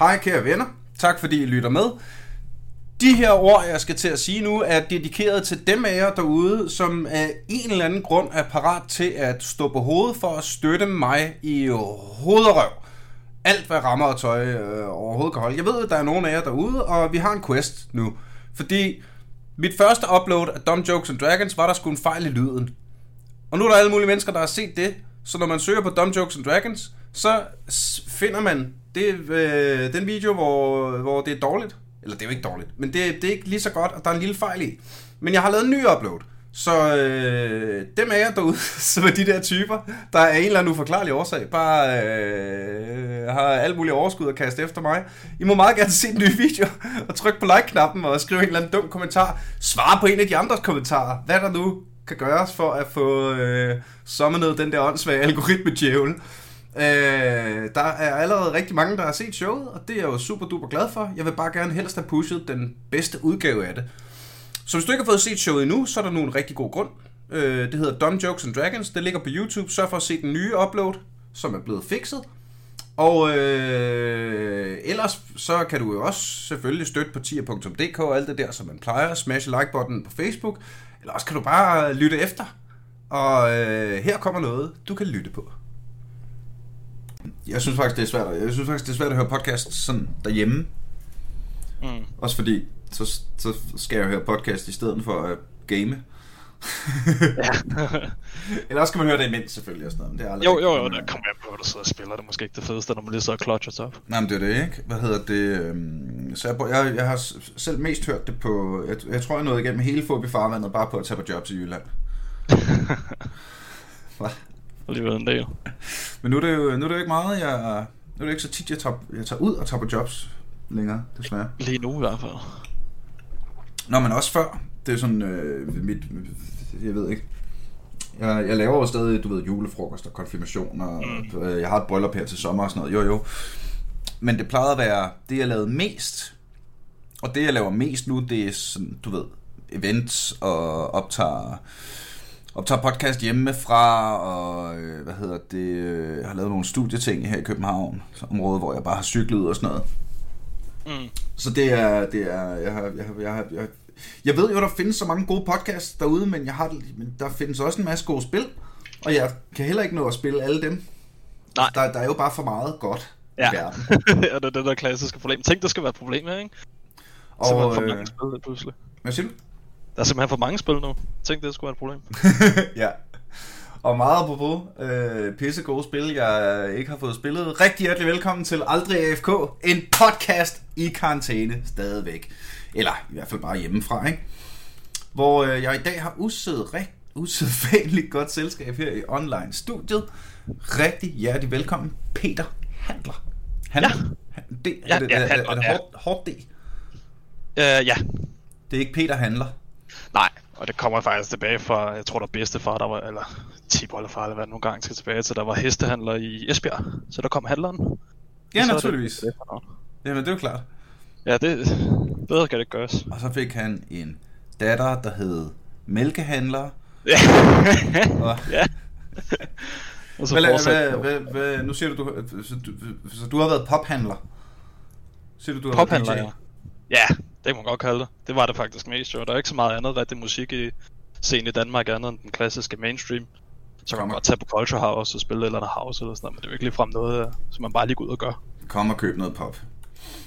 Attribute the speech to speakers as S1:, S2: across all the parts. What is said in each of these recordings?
S1: Hej kære venner, tak fordi I lytter med. De her ord, jeg skal til at sige nu, er dedikeret til dem af jer derude, som af en eller anden grund er parat til at stå på hovedet for at støtte mig i hovedrøv. Alt, hvad rammer og tøj øh, overhovedet kan holde. Jeg ved, at der er nogen af jer derude, og vi har en quest nu. Fordi mit første upload af Dumb Jokes and Dragons var der skulle en fejl i lyden. Og nu er der alle mulige mennesker, der har set det. Så når man søger på Dumb Jokes and Dragons, så finder man det, øh, den video, hvor, hvor det er dårligt. Eller det er jo ikke dårligt, men det, det er ikke lige så godt, og der er en lille fejl i. Men jeg har lavet en ny upload. Så øh, dem af jer derude, som er de der typer, der er en eller anden uforklarlig årsag, bare øh, har alt muligt overskud at kaste efter mig. I må meget gerne se den nye video, og trykke på like-knappen og skrive en eller anden dum kommentar. Svar på en af de andres kommentarer, hvad der nu kan gøres for at få øh, ned den der åndssvage algoritme-djævel. Øh, der er allerede rigtig mange, der har set showet, og det er jeg jo super duper glad for. Jeg vil bare gerne helst have pushet den bedste udgave af det. Så hvis du ikke har fået set showet endnu, så er der nu en rigtig god grund. Øh, det hedder Dumb Jokes and Dragons. Det ligger på YouTube. Sørg for at se den nye upload, som er blevet fikset. Og øh, ellers så kan du jo også selvfølgelig støtte på tier.dk og alt det der, som man plejer. Smash like-button på Facebook. Eller også kan du bare lytte efter. Og øh, her kommer noget, du kan lytte på. Jeg synes faktisk, det er svært. Jeg synes faktisk, det er svært at høre podcast sådan derhjemme.
S2: Mm.
S1: Også fordi, så, så skal jeg høre podcast i stedet for at game.
S2: Ja.
S1: Eller også kan man høre det imens selvfølgelig og sådan noget. men Det er
S2: jo, jo, jo, der kommer jeg på, at du sidder og spiller. Det er måske ikke det fedeste, når man lige sidder og clutcher op.
S1: Nej, men det er det ikke. Hvad hedder det? øhm, Så jeg, jeg, jeg har selv mest hørt det på... Jeg, jeg tror, jeg nåede igennem hele Fobi Farvandet bare på at tage på jobs i Jylland.
S2: Alligevel en del.
S1: Men nu er det jo, nu er det jo ikke meget, jeg... Nu er det ikke så tit, jeg tager, jeg tager ud og tager på jobs længere, desværre.
S2: Lige nu i hvert fald.
S1: Nå, men også før. Det er sådan øh, mit... Jeg ved ikke. Jeg, jeg laver jo stadig, du ved, julefrokost og konfirmation, og mm. øh, jeg har et bryllup her til sommer og sådan noget. Jo, jo. Men det plejede at være det, jeg lavede mest. Og det, jeg laver mest nu, det er sådan, du ved, events og optager, optager podcast hjemmefra, og øh, hvad hedder det, øh, jeg har lavet nogle studieting her i København, område, hvor jeg bare har cyklet og sådan noget.
S2: Mm.
S1: Så det er, det er jeg, har, jeg, har, jeg, har, jeg, jeg ved jo, der findes så mange gode podcasts derude, men, jeg har, men der findes også en masse gode spil, og jeg kan heller ikke nå at spille alle dem.
S2: Nej.
S1: Der, der er jo bare for meget godt
S2: Ja.
S1: i verden.
S2: ja, det er det der klassiske problem. Tænk, der skal være et problem her, ikke?
S1: Og,
S2: Simpelthen for
S1: øh,
S2: mange spil pludselig.
S1: hvad siger du?
S2: Der er simpelthen for mange spil nu. Tænk, det skulle være et problem.
S1: ja. Og meget apropos øh, pisse gode spil, jeg ikke har fået spillet. Rigtig hjertelig velkommen til Aldrig AFK, en podcast i karantæne stadigvæk. Eller i hvert fald bare hjemmefra, ikke? Hvor øh, jeg i dag har usæd, rigt, usædvanligt godt selskab her i online studiet. Rigtig hjertelig velkommen, Peter Handler. Handler? Ja. D,
S2: Ja,
S1: er det,
S2: ja,
S1: er, er,
S2: Handler,
S1: er det hårdt, hårdt D?
S2: Uh, ja.
S1: Det er ikke Peter Handler.
S2: Nej, og det kommer faktisk tilbage fra, jeg tror der bedstefar, der var, eller tipoldefar, eller hvad nogle gange skal tilbage til, der var hestehandler i Esbjerg. Så der kom handleren.
S1: Ja, naturligvis.
S2: Det, er.
S1: Jamen, det er jo klart.
S2: ja, det, bedre kan det gøres.
S1: Og så fik han en datter, der hed Mælkehandler.
S2: Ja.
S1: Og,
S2: ja. og så
S1: hvad, hvad, hvad, hvad, nu siger du, du, så du, så du har været pophandler. Siger du, du har
S2: Pophandler,
S1: været DJ?
S2: ja. Ja, det kan man godt kalde det. Det var det faktisk mest, jo. Der er ikke så meget andet rigtig musik i scenen i Danmark andet end den klassiske mainstream. Så kan man godt tage på Culture House og spille et eller andet house eller sådan noget, men det er jo ikke ligefrem noget, øh, som man bare lige går ud og gør.
S1: Kom og køb noget pop.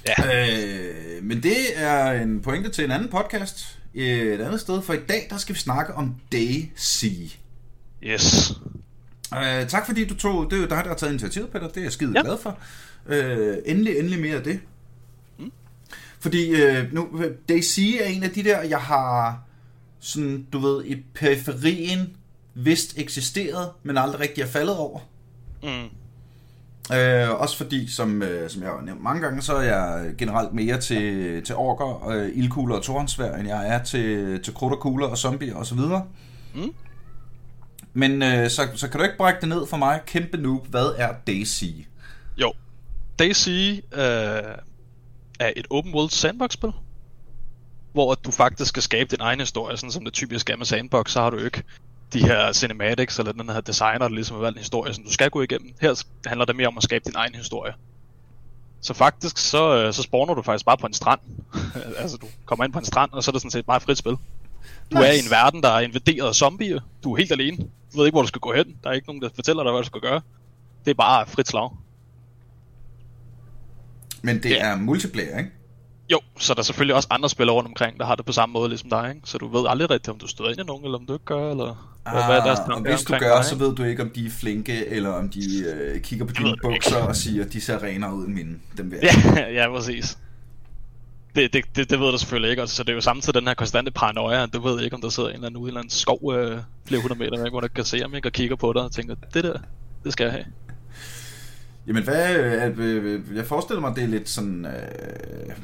S2: Ja.
S1: Øh, men det er en pointe til en anden podcast. Et andet sted, for i dag, der skal vi snakke om DayZ.
S2: Yes.
S1: Øh, tak fordi du tog, det er jo dig, der har taget initiativet, Peter, det er jeg skide
S2: ja.
S1: glad for. Øh, endelig, endelig mere af det. Fordi øh, nu, DayZ er en af de der, jeg har sådan, du ved, i periferien vidst eksisteret, men aldrig rigtig er faldet over.
S2: Mm.
S1: Øh, også fordi, som, øh, som jeg har nævnt mange gange, så er jeg generelt mere til, til orker, øh, ildkugler og torrensvær, end jeg er til, til krudt og kugler og zombier osv.
S2: Mm.
S1: Men øh, så, så kan du ikke brække det ned for mig, kæmpe noob, hvad er DayZ?
S2: Jo. DayZ øh, er et open world sandbox-spil, hvor du faktisk skal skabe din egen historie, sådan som det typisk er med sandbox, så har du ikke de her cinematics eller den her designer, der ligesom har valgt en historie, som du skal gå igennem. Her handler det mere om at skabe din egen historie. Så faktisk, så, øh, så spawner du faktisk bare på en strand. altså, du kommer ind på en strand, og så er det sådan set bare et frit spil. Du nice. er i en verden, der er invaderet af zombier. Du er helt alene. Du ved ikke, hvor du skal gå hen. Der er ikke nogen, der fortæller dig, hvad du skal gøre. Det er bare frit slag.
S1: Men det ja. er multiplayer, ikke?
S2: Jo, så der er selvfølgelig også andre spillere rundt omkring, der har det på samme måde ligesom dig, ikke? Så du ved aldrig rigtigt, om du støder ind i nogen, eller om du ikke gør, eller
S1: ah, hvad er deres og hvis du gør, dig, så ved du ikke, om de er flinke, eller om de øh, kigger på dine bukser og siger, at de ser renere ud end mine. Dem vil
S2: ja, ja, præcis. Det, det, det, det ved du selvfølgelig ikke, altså, så det er jo samtidig den her konstante paranoia, du ved ikke, om der sidder en eller anden ude i en eller anden skov øh, flere hundrede meter væk, hvor der kan se ham, ikke, og kigger på dig og tænker, det der, det skal jeg have.
S1: Jamen hvad, øh, øh, jeg forestiller mig, det er lidt sådan, øh,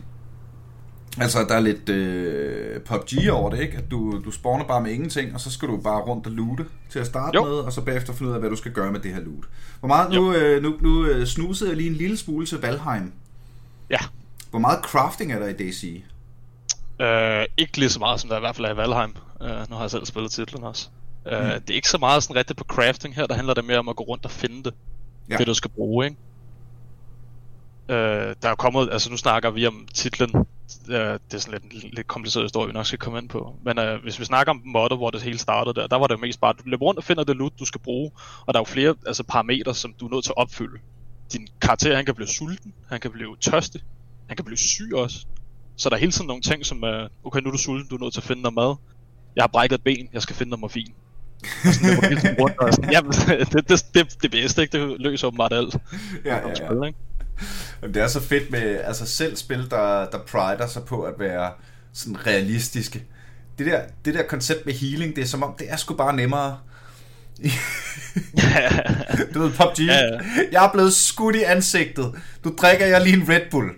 S1: altså der er lidt øh, PUBG over det, ikke? At du, du spawner bare med ingenting, og så skal du bare rundt og loote til at starte jo. med, og så bagefter finde ud af, hvad du skal gøre med det her loot. Hvor meget, nu, øh, nu, nu øh, snusede jeg lige en lille smule til Valheim.
S2: Ja.
S1: Hvor meget crafting er der i DC?
S2: Øh, ikke lige så meget, som der i hvert fald er i Valheim. Øh, nu har jeg selv spillet titlen også. Øh, mm. Det er ikke så meget sådan rigtigt på crafting her, der handler det mere om at gå rundt og finde det ja. det du skal bruge, ikke? Øh, der er kommet, altså nu snakker vi om titlen, øh, det er sådan lidt en lidt kompliceret historie, vi nok skal komme ind på. Men øh, hvis vi snakker om modder, hvor det hele startede der, der var det jo mest bare, at du løber rundt og finder det loot, du skal bruge, og der er jo flere altså, parametre, som du er nødt til at opfylde. Din karakter, han kan blive sulten, han kan blive tørstig, han kan blive syg også. Så der er hele tiden nogle ting, som er, okay, nu er du sulten, du er nødt til at finde noget mad. Jeg har brækket et ben, jeg skal finde noget morfin. Sådan, rundt, og sådan, ja, det, det, det, det bedste, ikke? Det løser åbenbart alt.
S1: Ja, ja, ja. Spil, ikke? Jamen, det er så fedt med altså selv spil, der, der prider sig på at være sådan realistiske. Det der, det der koncept med healing, det er som om, det er sgu bare nemmere. du ved, PUBG. Ja, ja. Jeg er blevet skudt i ansigtet. Du drikker jeg lige en Red Bull.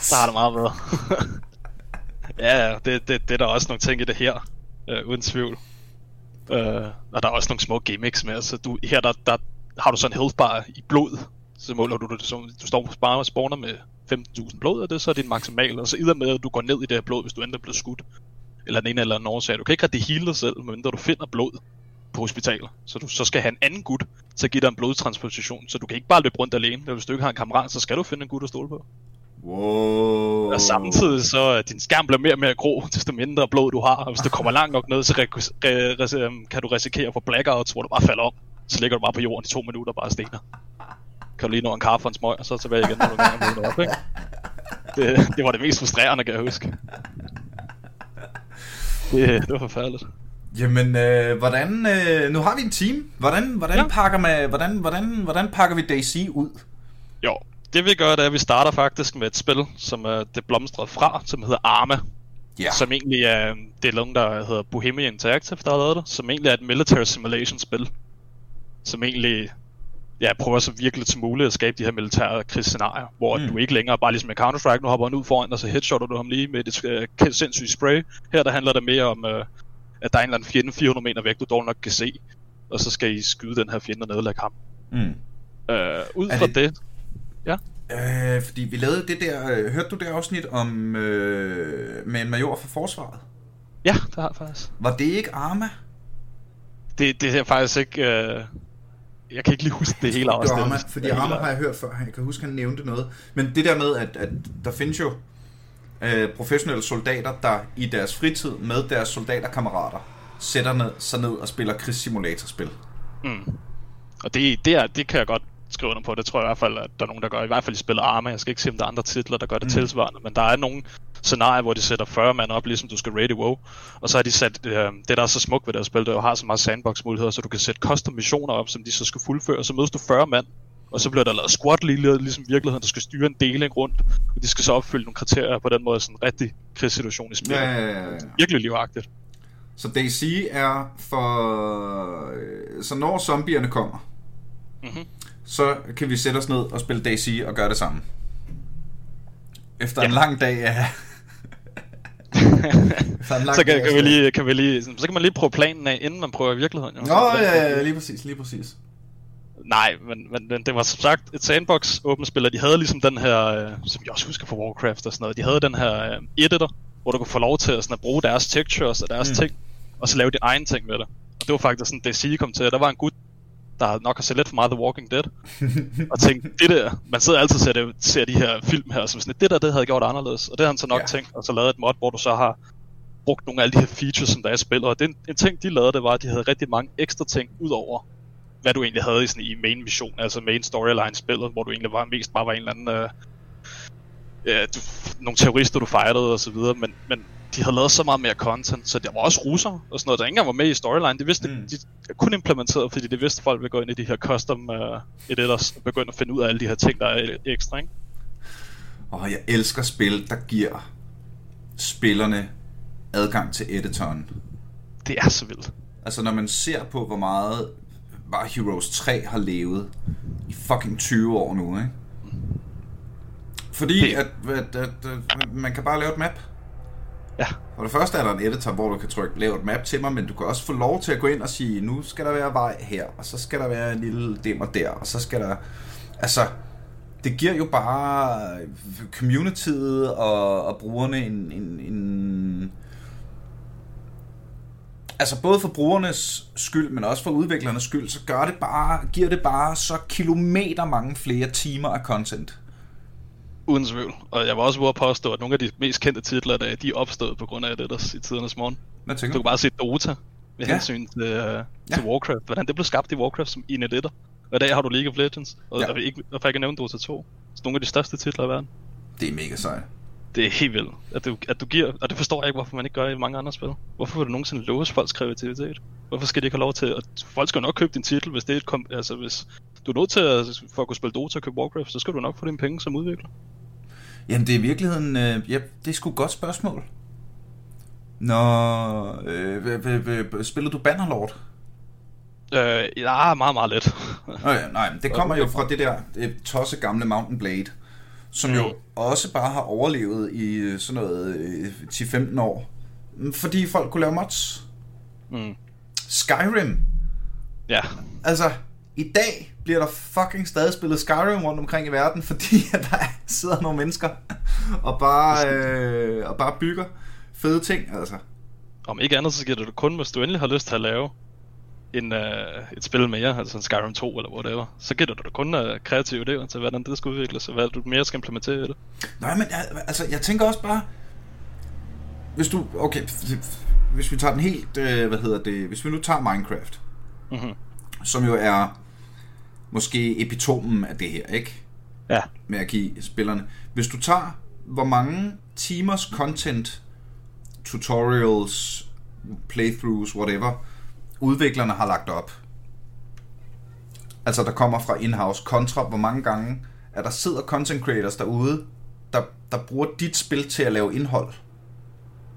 S2: Så har det meget bedre. ja, det, det, det er der også nogle ting i det her. Uh, uden tvivl. Øh, og der er også nogle små gimmicks med, altså du, her der, der har du sådan en health bar i blod, så måler du det, så du står bare spawner med 15.000 blod, og det så er din maksimal, og så i med, at du går ned i det her blod, hvis du ender blevet skudt, eller den ene eller anden årsag. Du kan ikke rigtig heal dig selv, medmindre du finder blod på hospitaler. Så du så skal have en anden gut til at give dig en blodtransplantation, så du kan ikke bare løbe rundt alene. Hvis du ikke har en kammerat, så skal du finde en gut at stole på.
S1: Wow.
S2: Og samtidig så din skærm bliver mere og mere grå, desto mindre blod du har. Og hvis du kommer langt nok ned, så re- re- re- øhm, kan du risikere få blackouts, hvor du bare falder om. Så ligger du bare på jorden i to minutter bare stener. Kan du lige nå en kaffe og en smøg, og så tilbage igen, når du gerne op, ikke? Det, det var det mest frustrerende, kan jeg huske. Det, det var forfærdeligt.
S1: Jamen, øh, hvordan, øh, nu har vi en team. Hvordan, hvordan, ja. pakker man, hvordan, hvordan, hvordan pakker vi Daisy ud?
S2: Jo, det vi gør, det er, at vi starter faktisk med et spil, som er det blomstrede fra, som hedder Arma. Ja. Som egentlig er, det er nogen, der hedder Bohemian Interactive, der har lavet det, som egentlig er et military simulation spil. Som egentlig ja, prøver så virkelig til muligt at skabe de her militære krigsscenarier, hvor mm. du ikke længere bare ligesom med Counter-Strike, nu hopper han ud foran, og så headshotter du ham lige med et uh, sindssygt spray. Her der handler det mere om, uh, at der er en eller anden fjende 400 meter væk, du dårligt nok kan se, og så skal I skyde den her fjende og nedlægge ham. Mm. Uh, ud er fra det... det Ja.
S1: Øh, fordi vi lavede det der... Øh, hørte du det afsnit om øh, med en major for forsvaret?
S2: Ja, det har jeg faktisk.
S1: Var det ikke Arma?
S2: Det, det er faktisk ikke... Øh... Jeg kan ikke lige huske det hele afsnit.
S1: Arma, fordi Arma har jeg hørt før. Jeg kan huske, han nævnte noget. Men det der med, at, at der findes jo øh, professionelle soldater, der i deres fritid med deres soldaterkammerater sætter ned, sig ned og spiller krigssimulatorspil.
S2: Mm. Og det, det, er, det kan jeg godt skrive under på. Det tror jeg i hvert fald, at der er nogen, der gør. I hvert fald i spiller Arma. Jeg skal ikke se, om der er andre titler, der gør det mm. tilsvarende. Men der er nogle scenarier, hvor de sætter 40 mand op, ligesom du skal raid WoW. Og så har de sat, øh, det der er så smukt ved det spil, det har så meget sandbox-muligheder, så du kan sætte custom missioner op, som de så skal fuldføre. Så mødes du 40 mand, og så bliver der lavet lige ligesom virkeligheden, der skal styre en deling rundt, og de skal så opfylde nogle kriterier på den måde, sådan en rigtig krigssituation i spillet. Ja, ja, ja, ja. Virkelig livagtigt.
S1: Så DC er for... Øh, så når zombierne kommer, mm-hmm så kan vi sætte os ned og spille Daisy og gøre det sammen. Efter ja. en lang dag af...
S2: så kan, kan, vi lige, kan vi lige, så kan man lige prøve planen af, inden man prøver i virkeligheden.
S1: Jo. Nå, ja, ja, lige præcis, lige præcis.
S2: Nej, men, men, men det var som sagt et sandbox åbent spil, og de havde ligesom den her, øh, som jeg også husker fra Warcraft og sådan noget, de havde den her øh, editor, hvor du kunne få lov til at, sådan, at bruge deres textures og deres mm. ting, og så lave de egen ting med det. Og det var faktisk sådan, det sige kom til, at der var en gut, der nok har set lidt for meget The Walking Dead, og tænkt, det der, man sidder altid og ser, det, ser de her film her, som sådan, det der, det havde jeg gjort anderledes, og det har han så nok
S1: Ja.
S2: ja. tænkt, og så lavet et mod, hvor du så har brugt nogle af alle de her features, som der er i spillet, og den, en ting, de lavede, det var, at de havde rigtig mange ekstra ting, ud over hvad du egentlig havde i, sådan, i main mission, altså main storyline spillet, hvor du egentlig var mest bare var en eller anden, øh, ja, du, nogle terrorister, du fejrede og så videre, men, men de havde lavet så meget mere content, så der var også russer og sådan noget, der ikke engang var med i storyline. Det vidste
S1: Mm.
S2: de, de kun implementeret, fordi de vidste, at folk ville gå ind i de her custom uh, editors og begynde at finde ud af alle de her ting, der er ekstra, ikke?
S1: Og jeg elsker spil, der giver spillerne adgang til editoren.
S2: Det er så vildt.
S1: Altså når man ser på, hvor meget bare Heroes 3 har levet i fucking 20 år nu, ikke? Fordi at, at, at, at man kan bare lave et map.
S2: Ja.
S1: For det første er der en editor, hvor du kan trykke lave et map til mig, men du kan også få lov til at gå ind og sige, nu skal der være vej her, og så skal der være en lille dimmer der, og så skal der... Altså, det giver jo bare communityet og, og brugerne en, en, en... Altså både for brugernes skyld, men også for udviklernes skyld, så gør det bare, giver det bare så kilometer mange flere timer af content.
S2: Uden tvivl. Og jeg var også ude at påstå, at nogle af de mest kendte titler, der, de er opstået på grund af editors i tidernes morgen.
S1: Hvad
S2: Du
S1: tænker
S2: kan
S1: du?
S2: bare se Dota med
S1: Ja.
S2: hensyn til, uh,
S1: Ja.
S2: til Warcraft. Hvordan det blev skabt i Warcraft som en editor. Og i dag har du League of Legends. Og
S1: Ja.
S2: jeg, ikke, hvorfor jeg kan nævne Dota 2. Så nogle af de største titler i verden.
S1: Det er mega sejt.
S2: Det er helt vildt, at du, at du giver, og det forstår jeg ikke, hvorfor man ikke gør i mange andre spil. Hvorfor vil du nogensinde låse folks kreativitet? Hvorfor skal de ikke have lov til, at folk skal jo nok købe din titel, hvis det er et kom, altså hvis du er nødt til at, for at kunne spille Dota og købe Warcraft, så skal du nok få dine penge som udvikler.
S1: Jamen, det er i virkeligheden... Øh, ja, det er sgu et godt spørgsmål. Nå, øh, spiller du Bannerlord?
S2: Øh, ja, meget, meget let.
S1: Ja, nej, det kommer jo fra det der det tosse gamle Mountain Blade, som jo
S2: Mm.
S1: også bare har overlevet i øh, sådan noget øh, 10-15 år. Mm, Fordi folk kunne lave mods.
S2: mm.
S1: Skyrim.
S2: Ja,
S1: Altså, i dag bliver der fucking stadig spillet Skyrim rundt omkring i verden, fordi at der sidder nogle mennesker og bare, øh, og bare bygger fede ting, altså.
S2: om ikke andet, så giver det dig kun, hvis du endelig har lyst til at lave en, øh, et spil mere, altså en Skyrim 2 eller whatever, så giver det dig kun øh, kreative idéer til, hvordan det skal udvikles, og hvad du mere skal implementere i det.
S1: Nej, men jeg- altså, jeg tænker også bare, hvis du, okay, hvis vi tager den helt, øh, hvad hedder det, hvis vi nu tager Minecraft,
S2: Mm-hmm.
S1: som jo er måske epitomen af det her, ikke?
S2: Ja.
S1: Med at give spillerne. Hvis du tager, hvor mange timers content, tutorials, playthroughs, whatever, udviklerne har lagt op. Altså, der kommer fra in-house, kontra hvor mange gange, at der sidder content creators derude, der, der bruger dit spil til at lave indhold.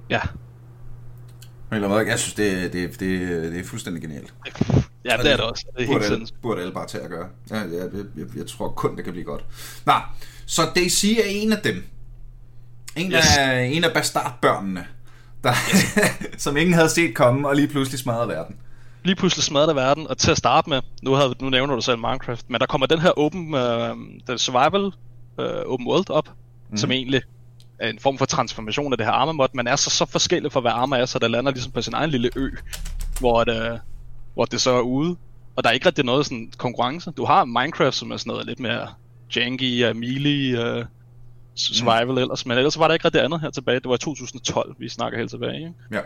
S2: Ja.
S1: Eller hvad? Jeg synes, det, det, det, det er fuldstændig genialt.
S2: Ja, det er det også. Det er
S1: burde
S2: helt
S1: alle, burde alle bare til at gøre. Ja, jeg, jeg, jeg, jeg tror kun, det kan blive godt. Nå, så DC er en af dem. En, yes. Af, en af bastardbørnene, der, som ingen havde set komme, og lige pludselig smadrede verden.
S2: lige pludselig smadret verden, og til at starte med, nu, havde, nu nævner du selv Minecraft, men der kommer den her open, uh, den survival uh, open world op, mm. som egentlig er en form for transformation af det her armor mod. Man er så, så forskellig fra hvad armor er, så der lander ligesom på sin egen lille ø, hvor det, hvor det så er ude. Og der er ikke rigtig noget sådan konkurrence. Du har Minecraft, som er sådan noget lidt mere janky, uh, melee, uh, survival mm. ellers, men ellers var der ikke rigtig andet her tilbage. Det var i 2012, vi snakker helt tilbage, ikke?
S1: Ja.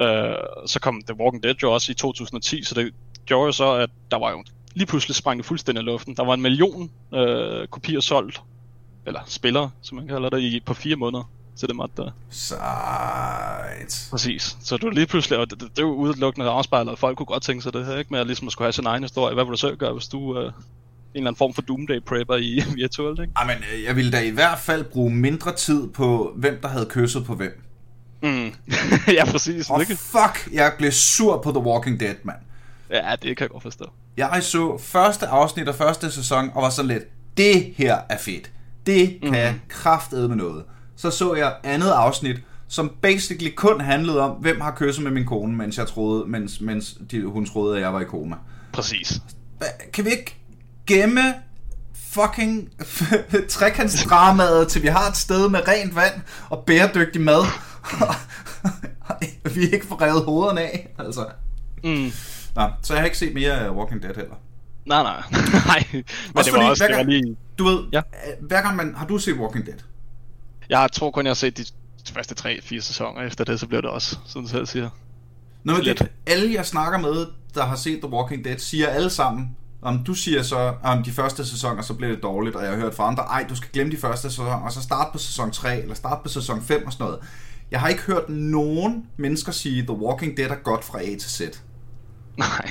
S2: Øh, så kom The Walking Dead jo også i 2010, så det gjorde jo så, at der var jo lige pludselig sprang det fuldstændig i luften. Der var en million øh, kopier solgt, eller spillere, som man kalder det, i, på fire måneder til det mod der.
S1: Sejt.
S2: Præcis. Så du lige pludselig, og det, det, det er jo udelukkende afspejlet, at folk kunne godt tænke sig det her, ikke? Med at ligesom at skulle have sin egen historie. Hvad vil du selv gøre, hvis du øh, en eller anden form for Doomday Prepper i virtuelt, ikke?
S1: Ej, men øh, jeg ville da i hvert fald bruge mindre tid på, hvem der havde kysset på hvem.
S2: Mm. ja, præcis.
S1: Og
S2: kan,
S1: fuck, jeg blev sur på The Walking Dead, mand.
S2: ja, det kan jeg godt forstå.
S1: Jeg så første afsnit af første sæson, og var sådan lidt, det her er fedt. Det kan mm. kraftede med noget. Så så jeg andet afsnit, som basically kun handlede om, hvem har kysset med min kone, mens, jeg troede, mens, mens de, hun troede, at jeg var i koma.
S2: Præcis.
S1: Kan vi ikke gemme fucking trekantsdramaet, til vi har et sted med rent vand og bæredygtig mad? vi ikke får revet hovederne af, altså.
S2: Mm.
S1: Nå, så jeg har ikke set mere Walking Dead heller.
S2: Nej, nej. nej. Men
S1: Også
S2: det var
S1: fordi,
S2: også, det var lige...
S1: Du ved,
S2: Ja.
S1: øh, hver gang man... Har du set Walking Dead?
S2: Jeg tror kun, jeg har set de første 3-4 sæsoner. Efter det, så blev det også, som du selv siger.
S1: Nå, men
S2: Lidt.
S1: det, alle jeg snakker med, der har set The Walking Dead, siger alle sammen, om du siger så, om de første sæsoner, så bliver det dårligt, og jeg har hørt fra andre, ej, du skal glemme de første sæsoner, og så starte på sæson 3, eller starte på sæson 5 og sådan noget. Jeg har ikke hørt nogen mennesker sige, The Walking Dead er godt fra A til Z.
S2: Nej,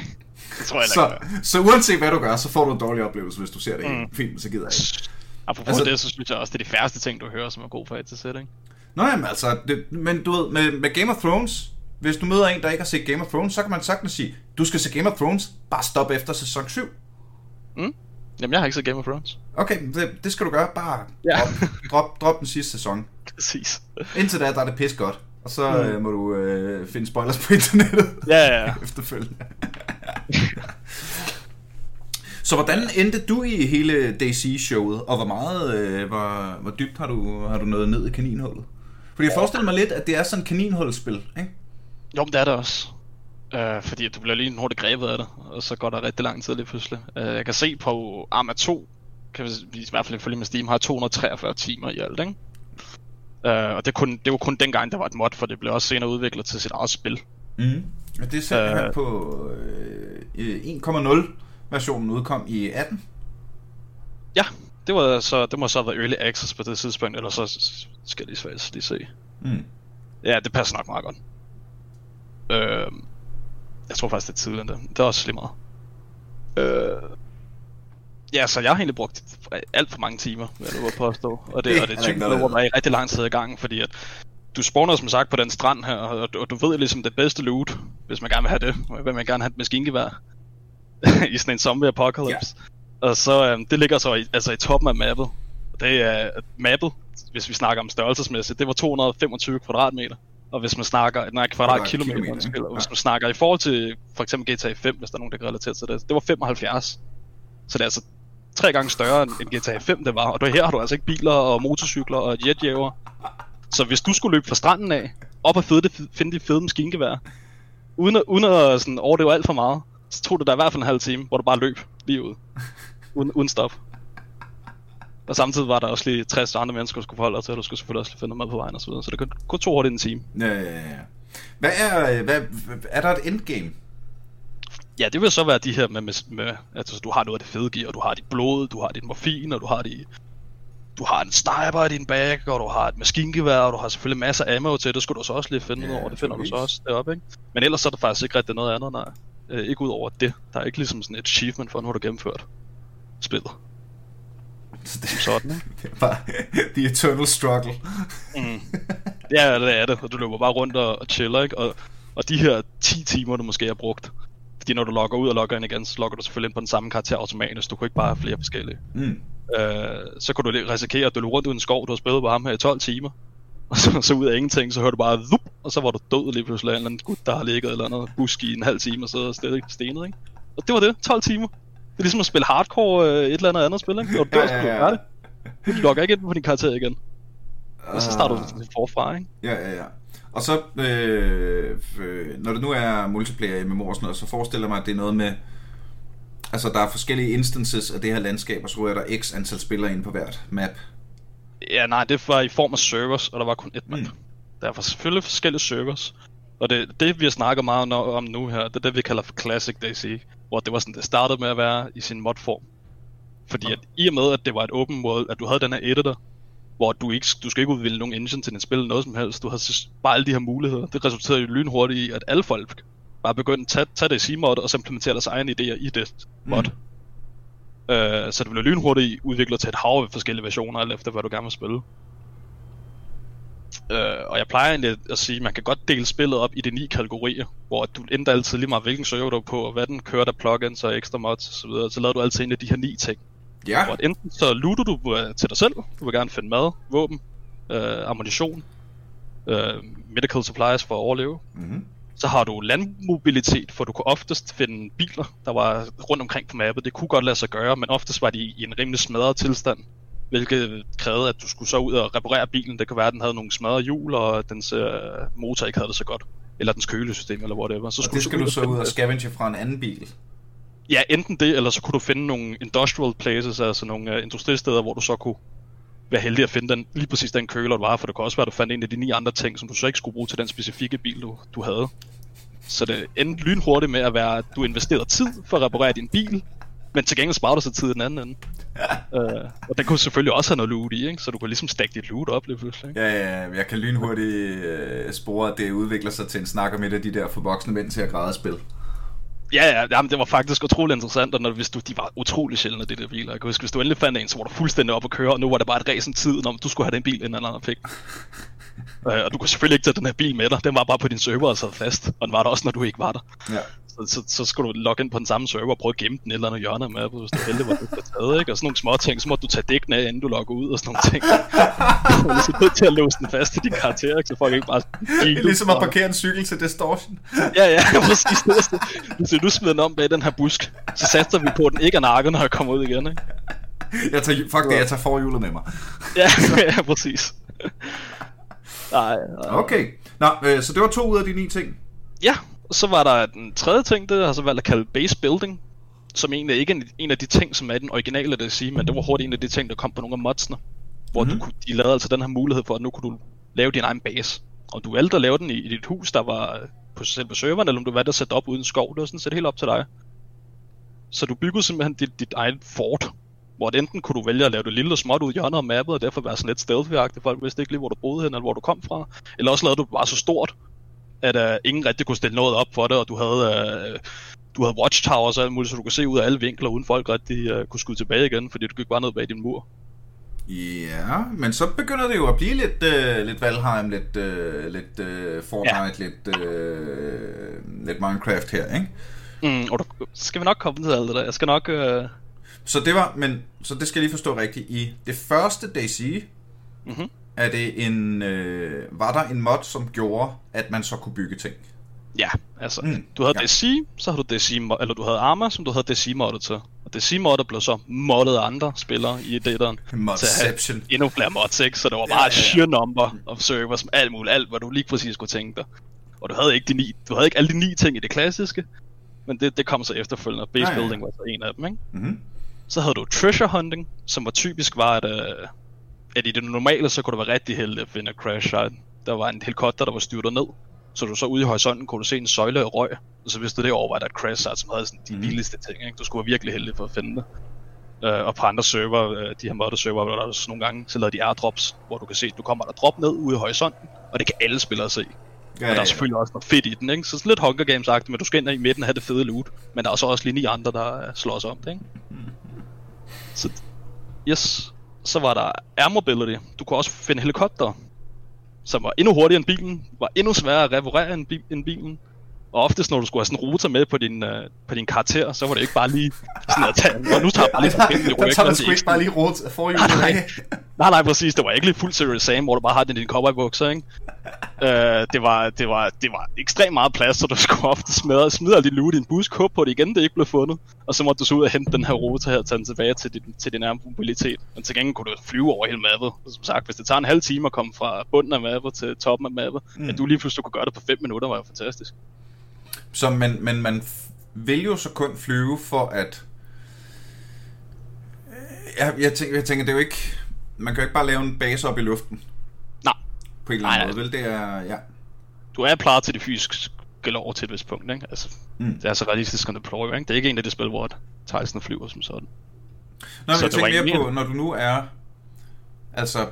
S2: det tror jeg
S1: Så,
S2: ikke.
S1: så uanset hvad du gør, så får du en dårlig oplevelse, hvis du ser det i en film, så gider jeg ikke.
S2: Apropos
S1: Altså-
S2: altså, det, så synes jeg også, det er de færreste ting, du hører, som er god for et til sæt, ikke?
S1: Nå jamen altså, det, men du ved, med, med Game of Thrones, hvis du møder en, der ikke har set Game of Thrones, så kan man sagtens sige, du skal se Game of Thrones, bare stop efter sæson 7.
S2: Mm? Jamen, jeg har ikke set Game of Thrones.
S1: Okay, det, det skal du gøre. Bare
S2: Ja.
S1: drop, drop, drop den sidste sæson.
S2: Præcis.
S1: Indtil da, der er det pis godt. Og så mm. øh, må du øh, finde spoilers på internettet
S2: Ja, ja, ja.
S1: efterfølgende. så hvordan endte du i hele DC-showet, og hvor meget, øh, hvor, hvor dybt har du, har du nået ned i kaninhullet? Fordi jeg forestiller mig lidt, at det er sådan et kaninhulspil, ikke?
S2: Jo, men det er det også. Uh, fordi du bliver lige hurtigt grebet af det, og så går der rigtig lang tid lige pludselig. Uh, jeg kan se på Arma 2, kan vi i hvert fald ifølge med Steam, har 243 timer i alt, ikke? Uh, og det, kun, det var kun dengang, der var et mod, for det blev også senere udviklet til sit eget spil.
S1: Mm. Og det ser
S2: Øh.
S1: på øh, 1.0 versionen udkom i 18.
S2: Ja, det var så det må så have været early access på det tidspunkt, eller så skal jeg lige, faktisk lige se.
S1: Mm.
S2: Ja, det passer nok meget godt. Øh, jeg tror faktisk, det er tidligere end det. Det er også lige meget. Øh, ja, så jeg har egentlig brugt alt for mange timer, vil jeg påstå. Og det, og det
S1: er
S2: typisk
S1: noget,
S2: hvor
S1: der
S2: er i rigtig lang tid i gang, fordi at du spawner som sagt på den strand her, og, du- og du ved ligesom det bedste loot, hvis man gerne vil have det. Vil man gerne have et maskingevær i sådan en zombie apocalypse. Og så, øhm, det ligger så i, altså i toppen af mappet. Og Det er mappet, hvis vi snakker om størrelsesmæssigt, det var 225 kvadratmeter. Og hvis man snakker, nej, kvadratkilometer,
S1: Kvadratkilometer,
S2: undskyld, og hvis
S1: Ja.
S2: man snakker i forhold til for eksempel GTA 5, hvis der er nogen, der kan relatere til det, det var 75. Så det er altså tre gange større end end GTA 5 det var, og der her har du altså ikke biler og motorcykler og jetjæver. Så hvis du skulle løbe fra stranden af, op og fede, finde de fede maskingevær, uden at, uden at sådan overdrive alt for meget, så tog det der i hvert fald en halv time, hvor du bare løb lige ud. Uden, uden stop. Og samtidig var der også lige 60 andre mennesker, du skulle forholde dig til, og du skulle selvfølgelig også finde noget mad på vejen og så videre. Så det kunne gå to hurtigt en time.
S1: Ja, ja, ja. Hvad er, hvad, er der et endgame?
S2: Ja, det vil så være de her med, med, med altså du har noget af det fede gear, og du har dit blod, du har dit morfin, og du har de, du har en sniper i din bag, og du har et maskingevær, og du har selvfølgelig masser af ammo til, det skulle du så også lige finde
S1: Ja,
S2: ud over, det finder du så også deroppe, ikke? Men ellers så er der faktisk ikke rigtig noget andet, nej. Øh, ikke ud over det. Der er ikke ligesom sådan et achievement for, nu har du gennemført spillet.
S1: Så det,
S2: sådan, ikke?
S1: det er bare the eternal struggle.
S2: Mm. Ja, det er det, og du løber bare rundt og, og chiller, ikke? Og, og de her 10 timer, du måske har brugt, fordi når du logger ud og logger ind igen, så logger du selvfølgelig ind på den samme karakter automatisk, du kan ikke bare have flere forskellige.
S1: Mm.
S2: Øh, så kan du risikere, at du løber rundt i en skov, du har spillet på ham her i 12 timer, og så, så ud af ingenting, så hører du bare zup, og så var du død lige pludselig af en eller anden gut, der har ligget et eller andet busk i en halv time og og stille stenet, ikke? Og det var det, 12 timer. Det er ligesom at spille hardcore øh, et eller andet andet spil, ikke? Når du dør, så
S1: Ja, ja,
S2: du
S1: ja.
S2: gøre det. Du logger ikke ind på din karakter igen, og så starter du
S1: Ah.
S2: forfra, ikke?
S1: Ja, ja, ja. Og så, øh, øh, når det nu er multiplayer i MMO og sådan noget, så forestiller jeg mig, at det er noget med, altså der er forskellige instances af det her landskab, og så ryger der x antal spillere ind på hvert map.
S2: Ja, nej, det var i form af servers, og der var kun et map.
S1: Mm.
S2: Der var selvfølgelig forskellige servers. Og det, det vi har snakket meget om nu her, det er det, vi kalder for Classic DC. Hvor det var sådan, det startede med at være i sin modform. Fordi at i og med, at det var et open world, at du havde den her editor, hvor du ikke, du skal ikke udvikle nogen engine til din spil noget som helst. Du havde så bare alle de her muligheder. Det resulterede jo lynhurtigt i, at alle folk bare begyndte at tage, tage det i mod og så implementere deres egne idéer i det mod. Mm. Øh, så det blev lynhurtigt udviklet til et hav af forskellige versioner, alt efter hvad du gerne vil spille. Øh, og jeg plejer egentlig at sige, at man kan godt dele spillet op i de ni kategorier, hvor du ændrer altid lige meget, hvilken server du er på, og hvad den kører der plugins og ekstra mods osv. Så, videre. så laver du altid en af de her ni ting.
S1: Ja,
S2: Hvor enten så looter du øh, til dig selv, du vil gerne finde mad, våben, øh, ammunition, øh, medical supplies for at overleve.
S1: mm-hmm.
S2: Så har du landmobilitet, for du kunne oftest finde biler, der var rundt omkring på mappet. Det kunne godt lade sig gøre, men oftest var de i en rimelig smadret tilstand. Hvilket krævede, at du skulle så ud og reparere bilen. Det kan være, at den havde nogle smadrede hjul, og dens øh, motor ikke havde det så godt. Eller dens kølesystem, eller whatever. Så
S1: og
S2: skulle
S1: det skal du så
S2: finde
S1: ud og scavenge fra en anden bil.
S2: Ja, enten det, eller så kunne du finde nogle industrial places, altså nogle uh, industristeder, hvor du så kunne være heldig at finde den, lige præcis den køler, du var, for det kan også være, at du fandt en af de ni andre ting, som du så ikke skulle bruge til den specifikke bil, du, du havde. Så det endte lynhurtigt med at være, at du investerede tid for at reparere din bil, men til gengæld sparede du sig tid i den anden ende. Ja. Uh, og den kunne selvfølgelig også have noget loot i, ikke? så du kunne ligesom stakke dit loot op lige pludselig. Ikke?
S1: Ja, ja, jeg kan lynhurtigt uh, spore, at det udvikler sig til en snak om et af de der forvoksne mænd til at græde spil.
S2: Ja, ja, jamen, det var faktisk utrolig interessant, og når, hvis du, de var utrolig sjældne, de der biler. Jeg kan huske, hvis du endelig fandt en, så var du fuldstændig op at køre, og nu var det bare et ræsen tid, når du skulle have den bil, inden anden fik. øh, og du kunne selvfølgelig ikke tage den her bil med dig, den var bare på din server og sad fast, og den var der også, når du ikke var der.
S1: Ja.
S2: Så, så, så skulle du logge ind på den samme server og prøve at gemme den et eller andet hjørne med, hvis du heldig var det taget, ikke? Og sådan nogle små ting, så må du tage dækken af, inden du logger ud og sådan nogle ting. du er så nødt til at låse den fast til din karakter, ikke? så folk ikke bare...
S1: Ligesom at parkere en cykel til distortion.
S2: ja, ja, præcis. Hvis du smider den om bag den her busk, så satser vi på, at den ikke er nakket, når jeg kommer ud igen, ikke?
S1: Jeg tager, fuck det, jeg tager forhjulet med mig.
S2: ja, ja, præcis.
S1: Nej, nej. Okay. Nå, øh, så det var to ud af de ni ting.
S2: Ja, så var der den tredje ting, det har så valgt at kalde base building, som egentlig ikke er en af de ting, som er den originale, det sige, men det var hurtigt en af de ting, der kom på nogle af modsene. Hvor mm-hmm. du kunne, de lavede altså den her mulighed for, at nu kunne du lave din egen base. Og du valgte at lave den i, i dit hus, der var på selve serveren, eller om du valgte at sætte op uden skov, det var sådan set helt op til dig. Så du byggede simpelthen dit, dit eget fort, hvor enten kunne du vælge at lave det lille og småt ud i hjørnet af mappet, og derfor være sådan lidt stealthy Folk vidste ikke lige, hvor du boede hen, eller hvor du kom fra. Eller også lavede du bare så stort, at uh, ingen rigtig kunne stille noget op for det, og du havde, uh, du havde watchtowers og alt muligt, så du kunne se ud af alle vinkler, uden folk rigtig uh, kunne skyde tilbage igen, fordi du gik bare ned bag din mur.
S1: Ja, men så begynder det jo at blive lidt, uh, lidt Valheim, lidt, uh, lidt uh, Fortnite, ja. lidt, uh, lidt Minecraft her, ikke?
S2: Mm, og du, skal vi nok komme til alt det der. Jeg skal nok... Uh...
S1: Så det var, men så det skal jeg lige forstå rigtigt. I det første DayZ, mm-hmm er det en, øh, var der en mod, som gjorde, at man så kunne bygge ting?
S2: Ja, altså, mm, du havde ja. DC, så havde du DC, eller du havde Arma, som du havde DC moddet til. Og DC moddet blev så moddet af andre spillere i dateren.
S1: Modception.
S2: Til endnu flere mods, ikke? Så det var bare ja, ja, ja. et sheer number of servers, som alt muligt, alt hvad du lige præcis kunne tænke dig. Og du havde ikke, de ni, du havde ikke alle de ni ting i det klassiske, men det, det kom så efterfølgende, base ja, ja. building var så en af dem, ikke? Mm-hmm. Så havde du treasure hunting, som var typisk var, at uh, at i det normale, så kunne du være rigtig heldig at finde et crash site. Der var en helikopter, der var styrtet ned. Så du så ude i horisonten, kunne du se en søjle af røg. Og så vidste du det over, var der et crash site, som havde sådan de mm. vildeste ting. Ikke? Du skulle være virkelig heldig for at finde det. Uh, og på andre server, uh, de her modder server, hvor der også nogle gange, så lavede de airdrops, hvor du kan se, at du kommer der drop ned ude i horisonten, og det kan alle spillere se. Ja, og der er selvfølgelig ja. også noget fedt i den, ikke? Så sådan lidt Hunger Games-agtigt, men du skal ind i midten og have det fede loot. Men der er så også lige ni andre, der slår sig om det, ikke? Mm. Så, yes så var der air mobility. Du kunne også finde helikopter, som var endnu hurtigere end bilen, var endnu sværere at reparere end, bi- end bilen. Og oftest, når du skulle have sådan en router med på din, uh, på din karakter, så var det ikke bare lige sådan at tage, og nu tager jeg bare lige
S1: forbindelse. Der tager du sgu ikke bare lige router for nej,
S2: nej, nej, nej, præcis. Det var ikke lige fuld serious Sam, hvor du bare har din, din cowboybukser, ikke? uh, det, var, det, var, det var ekstremt meget plads, så du skulle ofte smide, smide alt dit loot i en bus, kåbe på det igen, det ikke blev fundet. Og så måtte du så ud og hente den her router her og tage den tilbage til din, til din nærmere mobilitet. Men til gengæld kunne du flyve over hele mappet. Som sagt, hvis det tager en halv time at komme fra bunden af mappet til toppen af mappet, mm. at du lige pludselig kunne gøre det på 5 minutter, var jo fantastisk.
S1: Så men, men man vil jo så kun flyve for at... Jeg, jeg, tænker, jeg tænker, det er jo ikke... Man kan jo ikke bare lave en base op i luften.
S2: Nej.
S1: På en eller anden måde, vel? Det er... Ja.
S2: Du er klar til det fysiske lov til et vist punkt, ikke? Altså, mm. det er så realistisk at deploy, ikke? Det er ikke en af de spil, hvor Tyson flyver som sådan.
S1: Nå, men så jeg tænker mere på, når du nu er... Altså,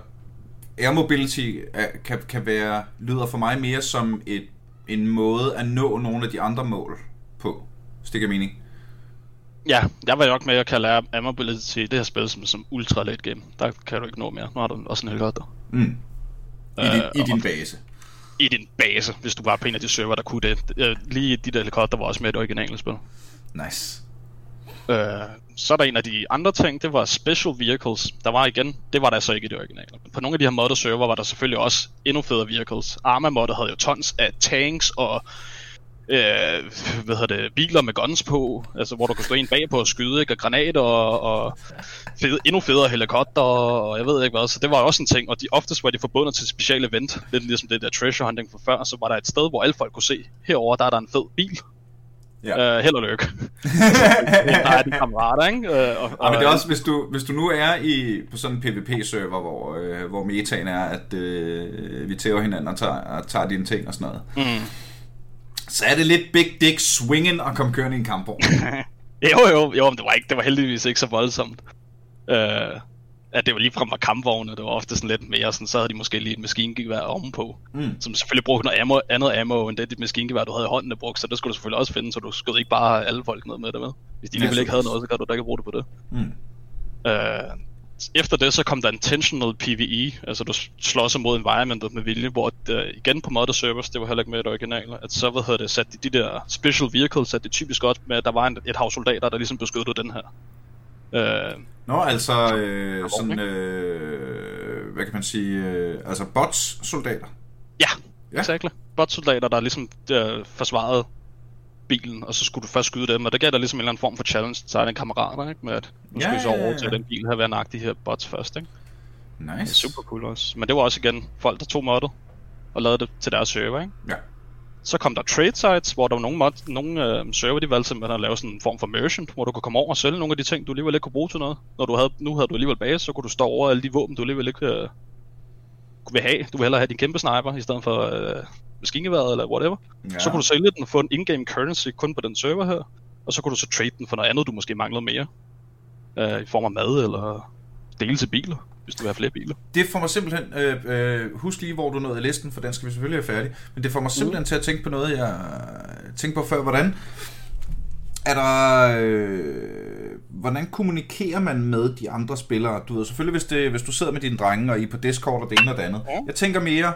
S1: air mobility er, kan, kan være, lyder for mig mere som et en måde at nå nogle af de andre mål på. Stikker mening?
S2: Ja, jeg var jo nok med at kalde Air Mobility det her spil som, som ultra late game. Der kan du ikke nå mere. Nu har du også en helikopter.
S1: Mm. I, din, uh, I din base?
S2: I din base, hvis du var på en af de server, der kunne det. Uh, lige de der helikopter var også med i det originale spil.
S1: Nice.
S2: Øh, så er der en af de andre ting, det var special vehicles. Der var igen, det var der så ikke i det originale. Men på nogle af de her modder server var der selvfølgelig også endnu federe vehicles. Arma modder havde jo tons af tanks og øh, hvad hedder det, biler med guns på, altså hvor du kunne stå en bag på og skyde, ikke? og granater og, og fede, endnu federe helikopter og jeg ved ikke hvad, så det var også en ting, og de oftest var de forbundet til et specielt event, lidt ligesom det der treasure hunting for før, så var der et sted, hvor alle folk kunne se, herover der er der en fed bil, Ja. Uh, held og lykke. Nej, de kammerater, ikke? Uh,
S1: og, og, ja, men det er også, hvis du, hvis du nu er i, på sådan en PvP-server, hvor, øh, hvor metaen er, at øh, vi tæver hinanden og tager, og tager dine ting og sådan noget, mm. så er det lidt big dick swingen at komme kørende i en kamp.
S2: jo, jo, jo, men det var, ikke, det var heldigvis ikke så voldsomt. Uh, at det var lige frem var kampvogne, det var ofte sådan lidt mere sådan, så havde de måske lige et maskingevær ovenpå, mm. som selvfølgelig brugte noget ammo, andet ammo, end det dit maskingevær, du havde i hånden, der brugte, så det skulle du selvfølgelig også finde, så du skød ikke bare alle folk ned med det med. Hvis de alligevel ikke havde noget, så kan du da ikke bruge det på det. Mm. Uh, efter det, så kom der intentional PvE, altså du slås mod environmentet med vilje, hvor uh, igen på modder servers, det var heller ikke med det originale, at så hvad hedder det, satte de, de der special vehicles, satte det typisk godt med, at der var en, et hav soldater, der ligesom beskyttede den her.
S1: Øh, Nå, altså øh, sådan, øh, hvad kan man sige, øh, altså bots-soldater?
S2: Ja, ja. exactly. Bots-soldater, der ligesom der forsvarede bilen, og så skulle du først skyde dem, og det gav der ligesom en eller anden form for challenge til dine kammerater, ikke? Med at nu ja, vi så over til den bil her, være de her bots først, ikke?
S1: Nice. Det er
S2: super cool også. Men det var også igen folk, der tog moddet og lavede det til deres server, ikke?
S1: Ja.
S2: Så kom der trade sites, hvor der var nogle, mod, nogle øh, server, de valgte simpelthen at lave sådan en form for merchant, hvor du kunne komme over og sælge nogle af de ting, du alligevel ikke kunne bruge til noget. Når du havde, nu havde du alligevel base, så kunne du stå over alle de våben, du alligevel ikke øh, vil have. Du vil hellere have din kæmpe sniper, i stedet for øh, maskingeværet eller whatever. Ja. Så kunne du sælge den og få en in-game currency kun på den server her, og så kunne du så trade den for noget andet, du måske manglede mere. Øh, I form af mad eller dele til biler hvis du vil have flere biler.
S1: Det får mig simpelthen, øh, øh, husk lige hvor du nåede listen, for den skal vi selvfølgelig have færdig, men det får mig simpelthen mm. til at tænke på noget, jeg tænkte på før, hvordan er der, øh, hvordan kommunikerer man med de andre spillere? Du ved selvfølgelig, hvis, det, hvis du sidder med dine drenge, og I er på Discord og det ene og det andet. Ja. Jeg tænker mere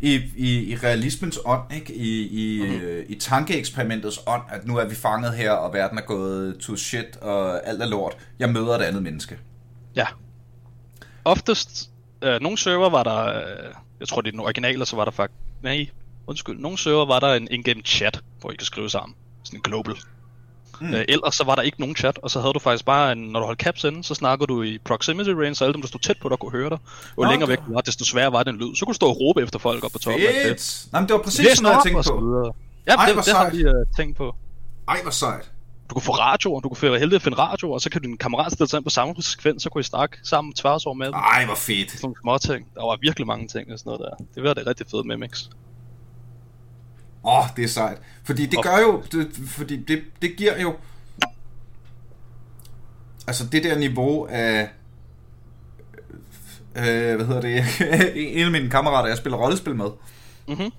S1: i, i, i realismens ånd, ikke? I, i, mm-hmm. øh, i tankeeksperimentets ånd, at nu er vi fanget her, og verden er gået to shit, og alt er lort. Jeg møder et andet menneske.
S2: Ja oftest, øh, nogle server var der, øh, jeg tror det er den originale, så var der faktisk, nej, undskyld, nogle server var der en in-game chat, hvor I kan skrive sammen, sådan en global. Mm. Øh, ellers så var der ikke nogen chat, og så havde du faktisk bare, en, når du holdt caps inde, så snakker du i proximity range, så alle dem, der stod tæt på dig, kunne høre dig. Jo okay. længere væk du var, desto sværere var den lyd. Så kunne du stå og råbe efter folk op på toppen.
S1: Fedt! Nej, men det var præcis sådan noget, jeg tænkte på.
S2: Ja, Ej, det, det har vi uh, tænkt på.
S1: Ej, hvor sejt
S2: du kan få radioer, du kan få heldig at finde radioer, og så kan din kammerat stille sig ind på samme frekvens, så kunne I snakke sammen tværs over med dem.
S1: Ej, hvor fedt.
S2: Sådan små ting. Der var virkelig mange ting og sådan noget der. Det var det rigtig fedt med Mix.
S1: Åh, oh, det er sejt. Fordi det gør jo, det, fordi det, det giver jo, altså det der niveau af, øh, hvad hedder det, en af mine kammerater, jeg spiller rollespil med, mm-hmm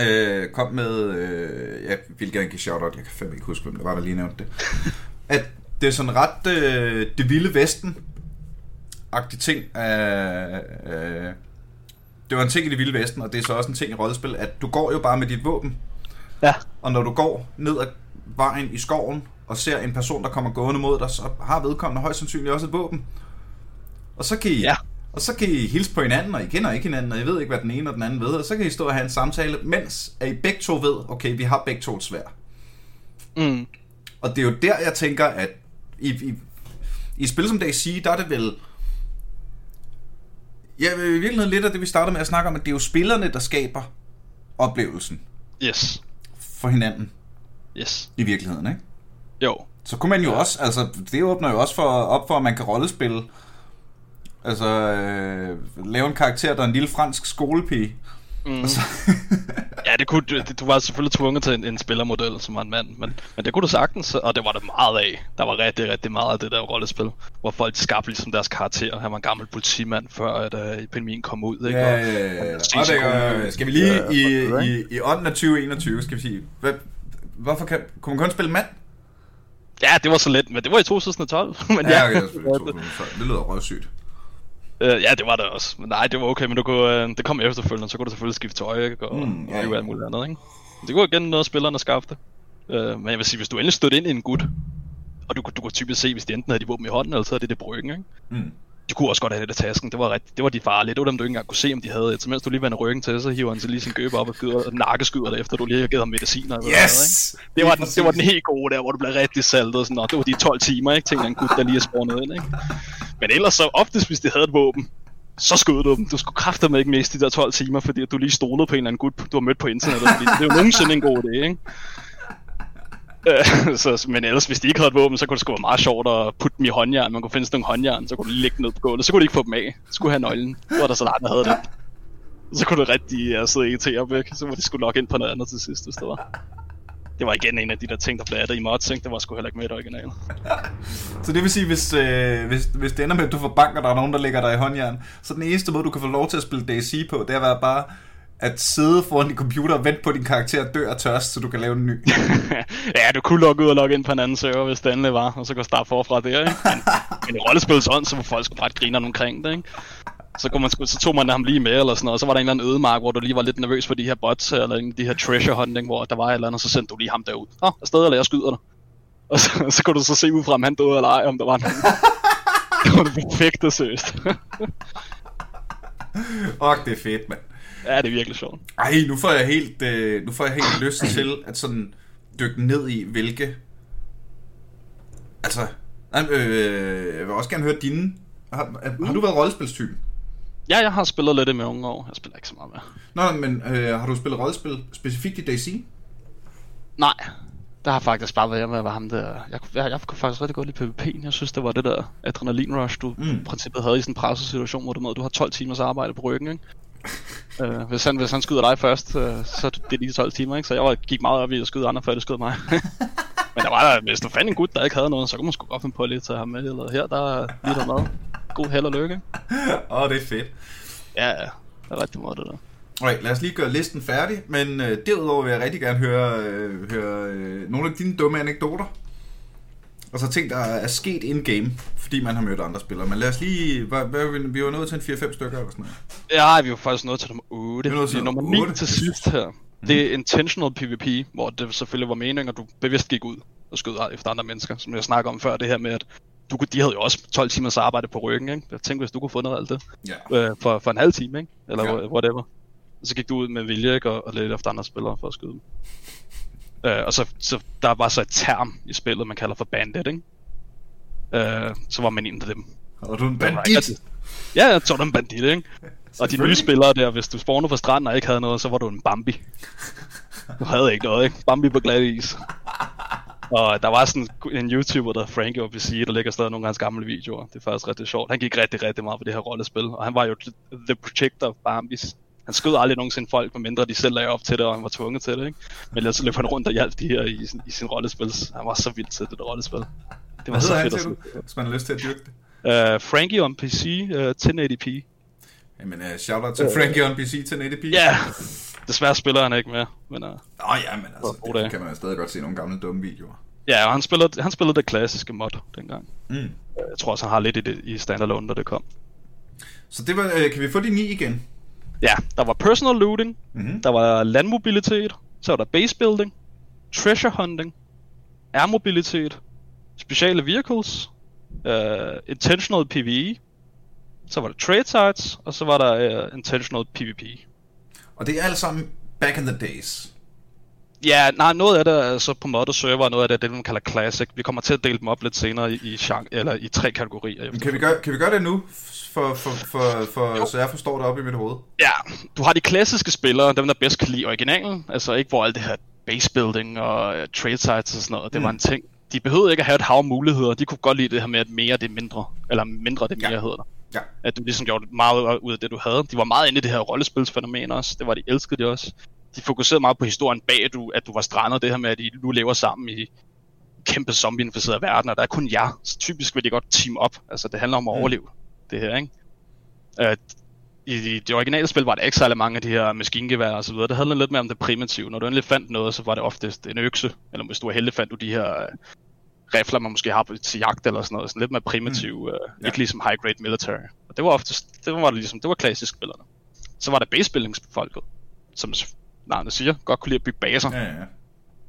S1: øh, kom med, øh, jeg vil gerne give shout-out, jeg kan fandme ikke huske, hvem det var, der lige nævnte det, at det er sådan ret øh, det vilde vesten agtig ting. Øh, øh, det var en ting i det vilde vesten, og det er så også en ting i rollespil, at du går jo bare med dit våben.
S2: Ja.
S1: Og når du går ned ad vejen i skoven, og ser en person, der kommer gående mod dig, så har vedkommende højst sandsynligt også et våben. Og så kan I ja. Og så kan I hilse på hinanden, og I kender ikke hinanden, og I ved ikke, hvad den ene og den anden ved, og så kan I stå og have en samtale, mens at I begge to ved, okay, vi har begge to et svær.
S2: Mm.
S1: Og det er jo der, jeg tænker, at i, i, i spil som sige, der er det vel... Ja, i virkeligheden lidt af det, vi startede med at snakke om, at det er jo spillerne, der skaber oplevelsen.
S2: Yes.
S1: For hinanden.
S2: Yes.
S1: I virkeligheden, ikke?
S2: Jo.
S1: Så kunne man jo ja. også, altså det åbner jo også for, op for, at man kan rollespille Altså, øh, lave en karakter, der er en lille fransk skolepige. Mm. Så...
S2: ja, det kunne, du, du var selvfølgelig tvunget til en, en spillermodel, som var en mand, men, men det kunne du sagtens, og det var det meget af. Der var rigtig, rigtig meget af det der rollespil, hvor folk skabte ligesom deres karakter. Han var en gammel politimand, før at uh, epidemien kom ud. Ikke?
S1: Ja, ja, ja. ja. Og, det, øh, skal vi lige i, i, i ånden af 2021, skal vi sige, hvad, hvorfor kan, kunne man kun spille mand?
S2: Ja, det var så let, men det var i 2012. men
S1: ja, ja okay, det, det lyder røvsygt.
S2: Øh, ja, det var det også. Men nej, det var okay, men du kunne, øh, det kom efterfølgende, så kunne du selvfølgelig skifte tøj, ikke? Og, mm, ja, og alt muligt andet, ikke? Det kunne igen noget, spillerne skabte. Øh, men jeg vil sige, hvis du endelig stod ind i en gut, og du, du kunne typisk se, hvis de enten havde de våben i hånden, eller så havde det det bryggen, ikke? Mm de kunne også godt have det der tasken. Det var, rigtig, det var de farlige. Det var dem, du ikke engang kunne se, om de havde et. Så mens du lige vender ryggen til, så hiver han sig lige sin gøbe op og skyder, nakkeskyder det, efter du lige har givet ham mediciner.
S1: Yes! Noget,
S2: ikke? Det, var den, det var den helt gode der, hvor du blev rigtig saltet. Sådan, og det var de 12 timer, ikke? Tænkte en gut, der lige er spawnet ind, ikke? Men ellers så oftest, hvis de havde et våben, så skød du dem. Du skulle kræfte ikke miste de der 12 timer, fordi du lige stolede på en eller anden gut, du har mødt på internettet. Fordi det er jo nogensinde en god idé, ikke? Øh, så, men ellers, hvis de ikke havde et våben, så kunne det sgu være meget sjovt at putte dem i håndjern. Man kunne finde sådan nogle håndjern, så kunne du ligge ned på gulvet. Så kunne de ikke få dem af. Så skulle have nøglen. Så var der så langt, der havde det. Så kunne du rigtig uh, sidde og til op. Så må de skulle logge ind på noget andet til sidst, hvis det var. Det var igen en af de der ting, der blev addet i mods, ikke? Det var sgu heller ikke med i original.
S1: så det vil sige, hvis, øh, hvis, hvis det ender med, at du får bank, og der er nogen, der ligger der i håndjern, så den eneste måde, du kan få lov til at spille DayZ på, det er at være bare at sidde foran din computer og vente på, at din karakter dør af tørst, så du kan lave en ny.
S2: ja, du kunne logge ud og logge ind på en anden server, hvis det endelig var, og så kunne starte forfra der, ikke? Men, men i rollespil sådan, så var folk sgu bare griner omkring det, ikke? Så, kunne man, så tog man ham lige med, eller sådan noget, og så var der en eller anden ødemark, hvor du lige var lidt nervøs for de her bots, eller de her treasure hunting, hvor der var et eller andet, og så sendte du lige ham derud. Nå, afsted, eller jeg skyder dig. Og så, så kunne du så se ud fra, om han døde eller ej, om der var nogen. det var det perfekte, seriøst.
S1: Åh, det er fedt, mand.
S2: Ja, det er virkelig sjovt.
S1: Ej, nu får jeg helt, øh, nu får jeg helt lyst til at sådan dykke ned i, hvilke... Altså, øh, jeg vil også gerne høre dine. Har, har du været rollespilstypen?
S2: Ja, jeg har spillet lidt med unge år. Jeg spiller ikke så meget mere.
S1: Nå, men øh, har du spillet rollespil specifikt i DayZ?
S2: Nej, der har faktisk bare været med at være ham der. Jeg, jeg, jeg kunne faktisk rigtig godt lide PvP. Jeg synes, det var det der adrenalin rush, du mm. i princippet havde i sådan en pressesituation, hvor du, du har 12 timers arbejde på ryggen, ikke? Øh, hvis, han, hvis han skyder dig først, øh, så det er det lige 12 timer, ikke? Så jeg var, gik meget op i at skyde andre, før det skød mig. Men der var der, hvis du fandt en gut, der ikke havde noget, så kunne man sgu godt finde på lidt til ham med. Eller her, der er lige der mad. God held og lykke.
S1: Åh, oh, det er fedt.
S2: Ja, ja. Det er rigtig meget det der.
S1: Okay, lad os lige gøre listen færdig, men øh, derudover vil jeg rigtig gerne høre, øh, høre øh, nogle af dine dumme anekdoter. Og så ting, der er sket in-game, fordi man har mødt andre spillere. Men lad os lige... Hvad, hvad, vi var nået til en 4-5 stykker eller sådan noget.
S2: Ja, vi var faktisk nået til nummer 8. Vi er til nummer 9 8. til sidst her. Mm. Det er intentional PvP, hvor det selvfølgelig var meningen, at du bevidst gik ud og skød efter andre mennesker, som jeg snakker om før, det her med, at du, de havde jo også 12 timers arbejde på ryggen, ikke? Jeg tænkte, hvis du kunne få noget af alt det. Ja. Øh, for, for en halv time, ikke? Eller ja. whatever. Og så gik du ud med vilje, ikke? Og, og lidt efter andre spillere for at skyde dem. Øh, og så, så der var så et term i spillet, man kalder for bandit, ikke? Øh, så var man en af dem.
S1: Og du en bandit?
S2: Ja, jeg du en bandit, ikke? Og de nye spillere der, hvis du spawnede på stranden og ikke havde noget, så var du en Bambi. Du havde ikke noget, ikke? Bambi på glat is. Og der var sådan en YouTuber, der Frankie OPC, der ligger stadig nogle af hans gamle videoer. Det er faktisk rigtig sjovt. Han gik rigtig, rigtig meget på det her rollespil, og han var jo the protector of Bambis. Han skød aldrig nogensinde folk, medmindre de selv lagde op til det, og han var tvunget til det, ikke? Men ellers løb han rundt og hjalp de her i, i sin rollespil. Han var så vild til det rollespil.
S1: Det var så fedt at du, hvis man har lyst til at dyrke det?
S2: Uh, Frankie on PC, uh, 1080p.
S1: Jamen, uh, shout out til uh, Frankie on PC 1080p.
S2: Ja, yeah. desværre spiller han ikke mere. Men, uh,
S1: oh, ja, men altså, det, kan man jo stadig godt se nogle gamle dumme videoer.
S2: Ja, og han spillede, han spillede det klassiske mod dengang. Mm. Jeg tror også, han har lidt i, det, i standalone, da det kom.
S1: Så det var, øh, kan vi få de ni igen?
S2: Ja, der var personal looting, mm-hmm. der var landmobilitet, så var der base building, treasure hunting, air mobilitet, speciale vehicles, uh, intentional PvE, så var der trade sites, og så var der uh, intentional PvP.
S1: Og det er alt sammen back in the days.
S2: Ja, nej, noget af det er så på modder server, og noget af det er det, man kalder classic. Vi kommer til at dele dem op lidt senere i, i, genre, eller i tre kategorier.
S1: Kan vi, gøre, kan vi gøre det nu, for, for, for, for, så jeg forstår det op i mit hoved?
S2: Ja, du har de klassiske spillere, dem der bedst kan lide originalen, altså ikke hvor alt det her base building og uh, trade sites og sådan noget, det mm. var en ting. De behøvede ikke at have et hav muligheder, de kunne godt lide det her med, at mere det er mindre, eller mindre det mere ja. hedder det. Ja. At du ligesom gjorde meget ud af det, du havde. De var meget inde i det her rollespilsfænomen også, det var de elskede det også de fokuserede meget på historien bag, at du, at du var strandet, det her med, at I nu lever sammen i kæmpe zombie-inficerede verden, og der er kun jer. Så typisk vil de godt team op. Altså, det handler om at mm. overleve, det her, ikke? Uh, i, I det originale spil var der ikke særlig mange af de her maskingevær og så videre. Det handlede lidt mere om det primitive. Når du endelig fandt noget, så var det oftest en økse, eller hvis du var heldig, fandt du de her uh, rifler, man måske har til jagt eller sådan noget. Sådan lidt mere primitiv, mm. uh, ja. ikke ligesom high grade military. Og det var oftest, det var ligesom, det var klassisk spillerne. Så var der base folket, som navnet siger, godt kunne lide at bygge baser. Ja, ja.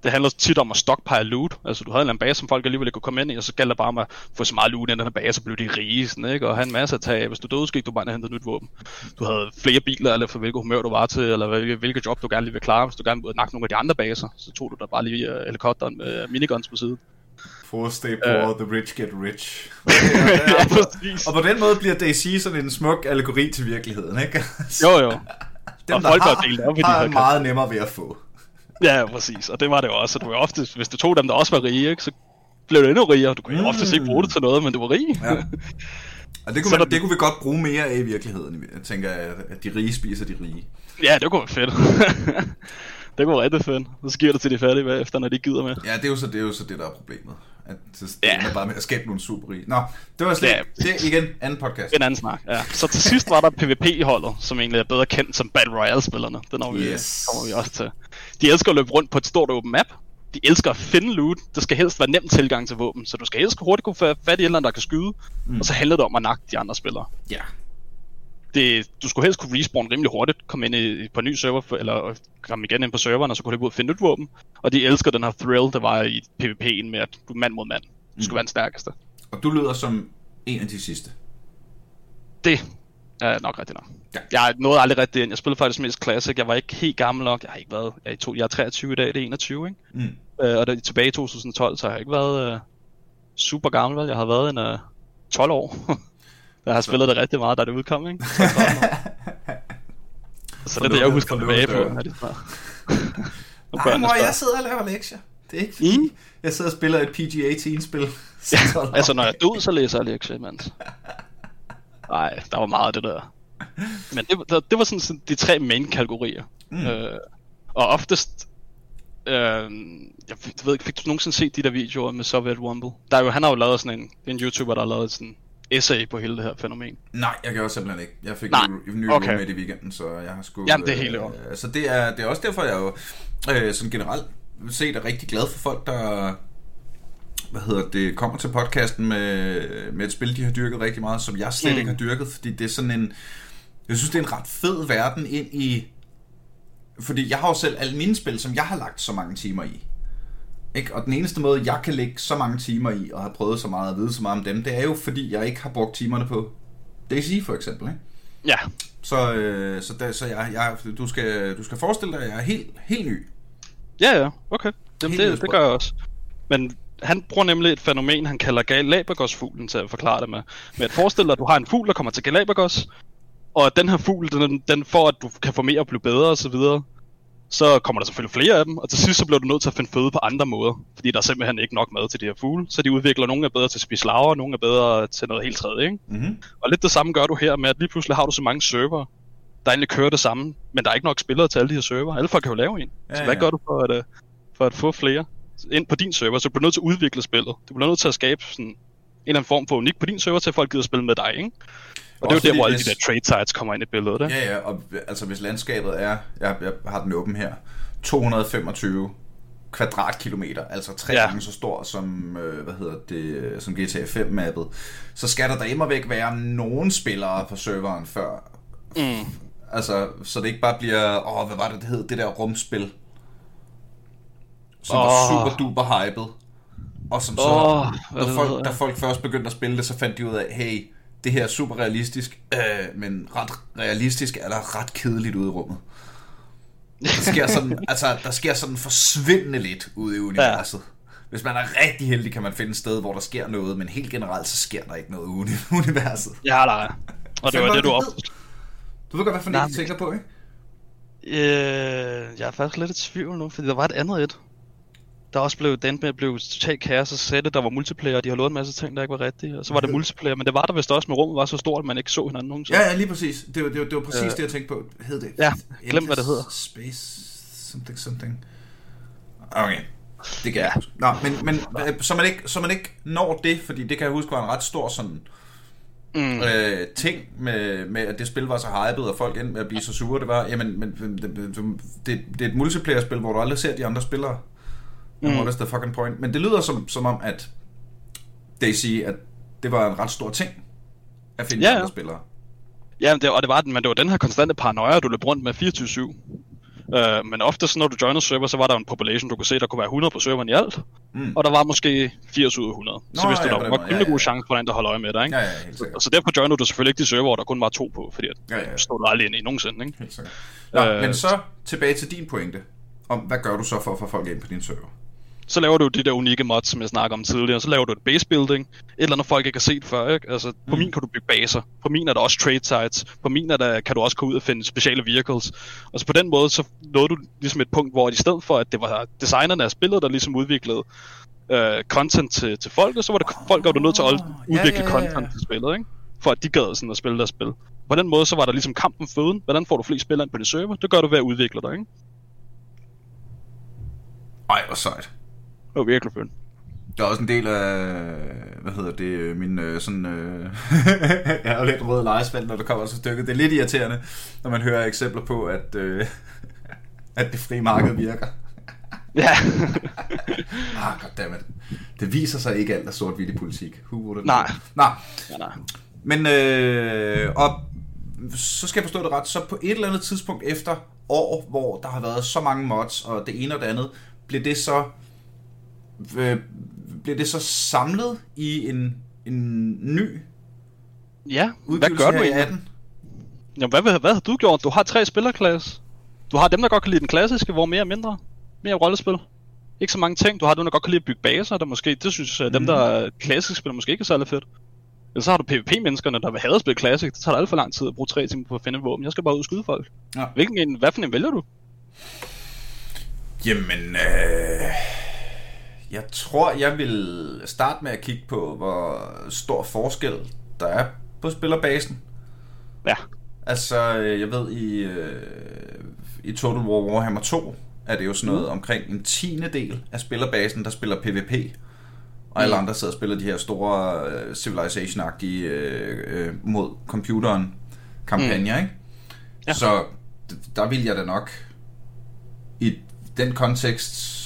S2: Det handler tit om at stockpile loot. Altså, du havde en eller anden base, som folk alligevel ikke kunne komme ind i, og så gælder det bare om at få så meget loot i den her base, så blev de rige, sådan, ikke? og have en masse at tage Hvis du døde, så gik du bare og hentede nyt våben. Du havde flere biler, eller for hvilket humør du var til, eller hvilke, hvilke job du gerne lige ville klare. Hvis du gerne ville nakke nogle af de andre baser, så tog du da bare lige uh, helikopteren med miniguns på siden.
S1: For stay poor, uh, the rich get rich. ja, ja, og på den måde bliver DayZ sådan en smuk allegori til virkeligheden, ikke?
S2: jo, jo.
S1: Dem, og der folk har, delt op i de har meget nemmere ved at få.
S2: ja, præcis. Og det var det også. Du var ofte, hvis du tog dem, der også var rige, ikke, så blev du endnu rigere. Du kunne mm. ofte ikke bruge det til noget, men du var rig. Ja.
S1: Og det kunne, man, det kunne vi godt bruge mere af i virkeligheden. Jeg tænker, at de rige spiser de rige.
S2: Ja, det kunne være fedt. det kunne være rigtig fedt. Så giver det til de fattige bagefter, når de gider med.
S1: Ja, det er jo så det, er jo så det der er problemet. At det ja. er bare med at skabe nogle rige. Nå, det var slet ja. det igen anden podcast.
S2: En anden snak, ja. Så til sidst var der PvP-holdet, som egentlig er bedre kendt som Battle Royale-spillerne. Det når vi, yes. kommer vi også til. De elsker at løbe rundt på et stort open map, de elsker at finde loot. Der skal helst være nem tilgang til våben, så du skal helst hurtigt kunne få fat i en der kan skyde, mm. og så handler det om at nakke de andre spillere.
S1: Ja.
S2: Det, du skulle helst kunne respawn rimelig hurtigt, komme ind på en ny server, eller komme igen ind på serveren, og så kunne du ud og finde et våben. Og de elsker den her thrill, der var i PvP'en med, at du mand mod mand. Du mm. være den stærkeste.
S1: Og du lyder som en af de sidste.
S2: Det er nok rigtigt nok. Ja. Jeg nåede aldrig rigtig ind. Jeg spillede faktisk mest Classic. Jeg var ikke helt gammel nok. Jeg har ikke været... Jeg er, to, jeg er 23 i dag, det er 21, ikke? Mm. Øh, og det, tilbage i 2012, så har jeg ikke været øh, super gammel, vel? Jeg har været en øh, 12 år. jeg har spillet det rigtig meget, da det udkom, ikke? Så, så det er det, jeg husker tilbage på.
S1: Nej, mor, jeg sidder og laver lektier. Det er ikke fordi, mm. jeg sidder og spiller et PGA-10-spil.
S2: Ja, altså når jeg ud, så læser jeg lektier, mand. Nej, der var meget af det der. Men det, det, det var sådan de tre main kategorier. Mm. Øh, og oftest... Øh, jeg ved ikke, fik du nogensinde set de der videoer med Soviet Rumble? Der er jo, han har jo lavet sådan en, en YouTuber, der har lavet sådan essay på hele det her fænomen.
S1: Nej, jeg gør simpelthen ikke. Jeg fik Nej. en ny okay. med i weekenden, så jeg har sgu...
S2: Jamen, det er helt øh,
S1: Så det er, det er også derfor, jeg jo øh, sådan generelt set er rigtig glad for folk, der hvad hedder det, kommer til podcasten med, med et spil, de har dyrket rigtig meget, som jeg slet mm. ikke har dyrket, fordi det er sådan en, jeg synes, det er en ret fed verden ind i... Fordi jeg har jo selv alle mine spil, som jeg har lagt så mange timer i. Ikke? Og den eneste måde, jeg kan lægge så mange timer i, og har prøvet så meget at vide så meget om dem, det er jo, fordi jeg ikke har brugt timerne på DayZ for eksempel. Ikke?
S2: Ja.
S1: Så, øh, så, der, så jeg, jeg, du, skal, du skal forestille dig, at jeg er helt, helt ny.
S2: Ja, ja, okay. Det, det, det gør jeg også. Men han bruger nemlig et fænomen, han kalder Galapagos-fuglen til at forklare det med. Men at forestille dig, at du har en fugl, der kommer til Galapagos, og den her fugl, den, den for at du kan få mere og blive bedre og så videre, så kommer der selvfølgelig flere af dem, og til sidst så bliver du nødt til at finde føde på andre måder, fordi der er simpelthen ikke nok mad til de her fugle, så de udvikler, nogle er bedre til at spise laver, nogle er bedre til noget helt tredje, ikke? Mm-hmm. Og lidt det samme gør du her med, at lige pludselig har du så mange server, der egentlig kører det samme, men der er ikke nok spillere til alle de her server. Alle folk kan jo lave en. Ja, så hvad ja. gør du for at, øh, for at få flere ind på din server? Så du bliver nødt til at udvikle spillet. Du bliver nødt til at skabe sådan en eller anden form for unik på din server, til at folk gider spille med dig, ikke? Og det er jo der, hvor alle de der trade sites kommer ind i billedet, ikke?
S1: Ja, ja, og altså hvis landskabet er, jeg, jeg har den åben her, 225 kvadratkilometer, altså tre ja. gange så stor som, øh, hvad hedder det, som GTA 5 mappet, så skal der da immer væk være nogen spillere på serveren før. Mm. Altså, så det ikke bare bliver, åh, hvad var det, det hed, det der rumspil, som oh. var super duper hyped. Og som så, oh, da, folk, da folk først begyndte at spille det, så fandt de ud af, hey, det her er super realistisk, øh, men ret realistisk eller ret kedeligt ude i rummet. Der sker sådan, altså, der sker sådan forsvindende lidt ude i universet. Ja. Hvis man er rigtig heldig, kan man finde et sted, hvor der sker noget, men helt generelt, så sker der ikke noget ude i universet.
S2: Ja, nej. Og det var det, du op...
S1: Du ved godt, hvad for en, du tænker på, ikke?
S2: Øh, jeg er faktisk lidt i tvivl nu, fordi der var et andet et der også blev den med blive totalt kaos og sætte, der var multiplayer, og de har lovet en masse ting, der ikke var rigtige. Og så var det multiplayer, men det var der vist også, med rummet var så stort, at man ikke så hinanden nogensinde.
S1: Ja, ja, lige præcis. Det var, det var, det var præcis øh, det, jeg tænkte på. Hed det?
S2: Ja, glem hvad det hedder.
S1: Space something something. Okay. Det kan ja. jeg. Nå, men, men øh, så, man ikke, så man ikke når det, fordi det kan jeg huske var en ret stor sådan mm. øh, ting med, med, at det spil var så hyped, og folk endte med at blive så sure, det var, jamen, men, det, det, det er et multiplayer-spil, hvor du aldrig ser de andre spillere. Mm. What is the fucking point? Men det lyder som, som om, at Daisy, at det var en ret stor ting at finde ja, ja. spillere.
S2: Ja, det, og det var, men det var den her konstante paranoia, du løb rundt med 24-7. Uh, øh, men ofte, så når du joiner server, så var der en population, du kunne se, der kunne være 100 på serveren i alt. Mm. Og der var måske 80 ud af 100. Nå, så hvis ja, der var en ja, ja. god chance for den, der holder øje med dig. Ikke?
S1: Ja, ja, helt
S2: så, så derfor joiner du selvfølgelig ikke de server, der kun var to på, fordi at ja, ja. stod du aldrig ind i nogensinde. Ikke?
S1: Helt Nå, uh, men så tilbage til din pointe om, hvad gør du så for at få folk ind på din server?
S2: Så laver du de der unikke mods, som jeg snakker om tidligere. Så laver du et base building, et eller andet folk ikke har set før. Ikke? Altså, mm. på min kan du bygge baser. På min er der også trade sites. På min er der, kan du også gå ud og finde speciale vehicles. Og så på den måde, så nåede du ligesom et punkt, hvor i stedet for, at det var designerne af spillet, der ligesom udviklede øh, content til, til folk, så var det folk, der var nødt til at udvikle ja, ja, ja, ja. content til spillet, ikke? for at de gad sådan at spille deres spil. På den måde, så var der ligesom kampen føden. Hvordan får du flest spillere på din server? Det gør du ved at udvikle dig, ikke?
S1: Ej, hvor sejt.
S2: Det var virkelig fedt.
S1: Der er også en del af, hvad hedder det, min øh, sådan, øh, jeg har lidt rød lejesfald, når det kommer til stykket. Det er lidt irriterende, når man hører eksempler på, at, øh, at det frie marked virker.
S2: Ja.
S1: ah, goddammit. Det viser sig ikke alt af sort-hvidt i politik. Who
S2: nej.
S1: Nej. Ja, nej. Men, øh, og så skal jeg forstå det ret, så på et eller andet tidspunkt efter år, hvor der har været så mange mods, og det ene og det andet, bliver det så øh, bliver det så samlet i en, en ny
S2: Ja, hvad gør du i den? Jamen, hvad, hvad, hvad har du gjort? Du har tre spillerklasse. Du har dem, der godt kan lide den klassiske, hvor mere og mindre. Mere rollespil. Ikke så mange ting. Du har dem, der godt kan lide at bygge baser, der måske, det synes jeg, mm. dem, mhm. der er klassisk spiller, måske ikke er særlig fedt. Eller så har du PvP-menneskerne, der vil have at spille Classic. Det tager alt for lang tid at bruge tre timer på at finde våben. Jeg skal bare ud og skyde folk. Ja. Hvilken en, hvad for en vælger du?
S1: Jamen, øh, jeg tror, jeg vil starte med at kigge på, hvor stor forskel der er på spillerbasen.
S2: Ja.
S1: Altså, øh, jeg ved, i, øh, i Total War Warhammer 2 er det jo sådan noget mm. omkring en tiende del af spillerbasen, der spiller PvP. Og alle mm. andre sidder og spiller de her store uh, Civilization-agtige uh, uh, mod computeren kampagner, mm. ikke? Ja. Så der vil jeg da nok i den kontekst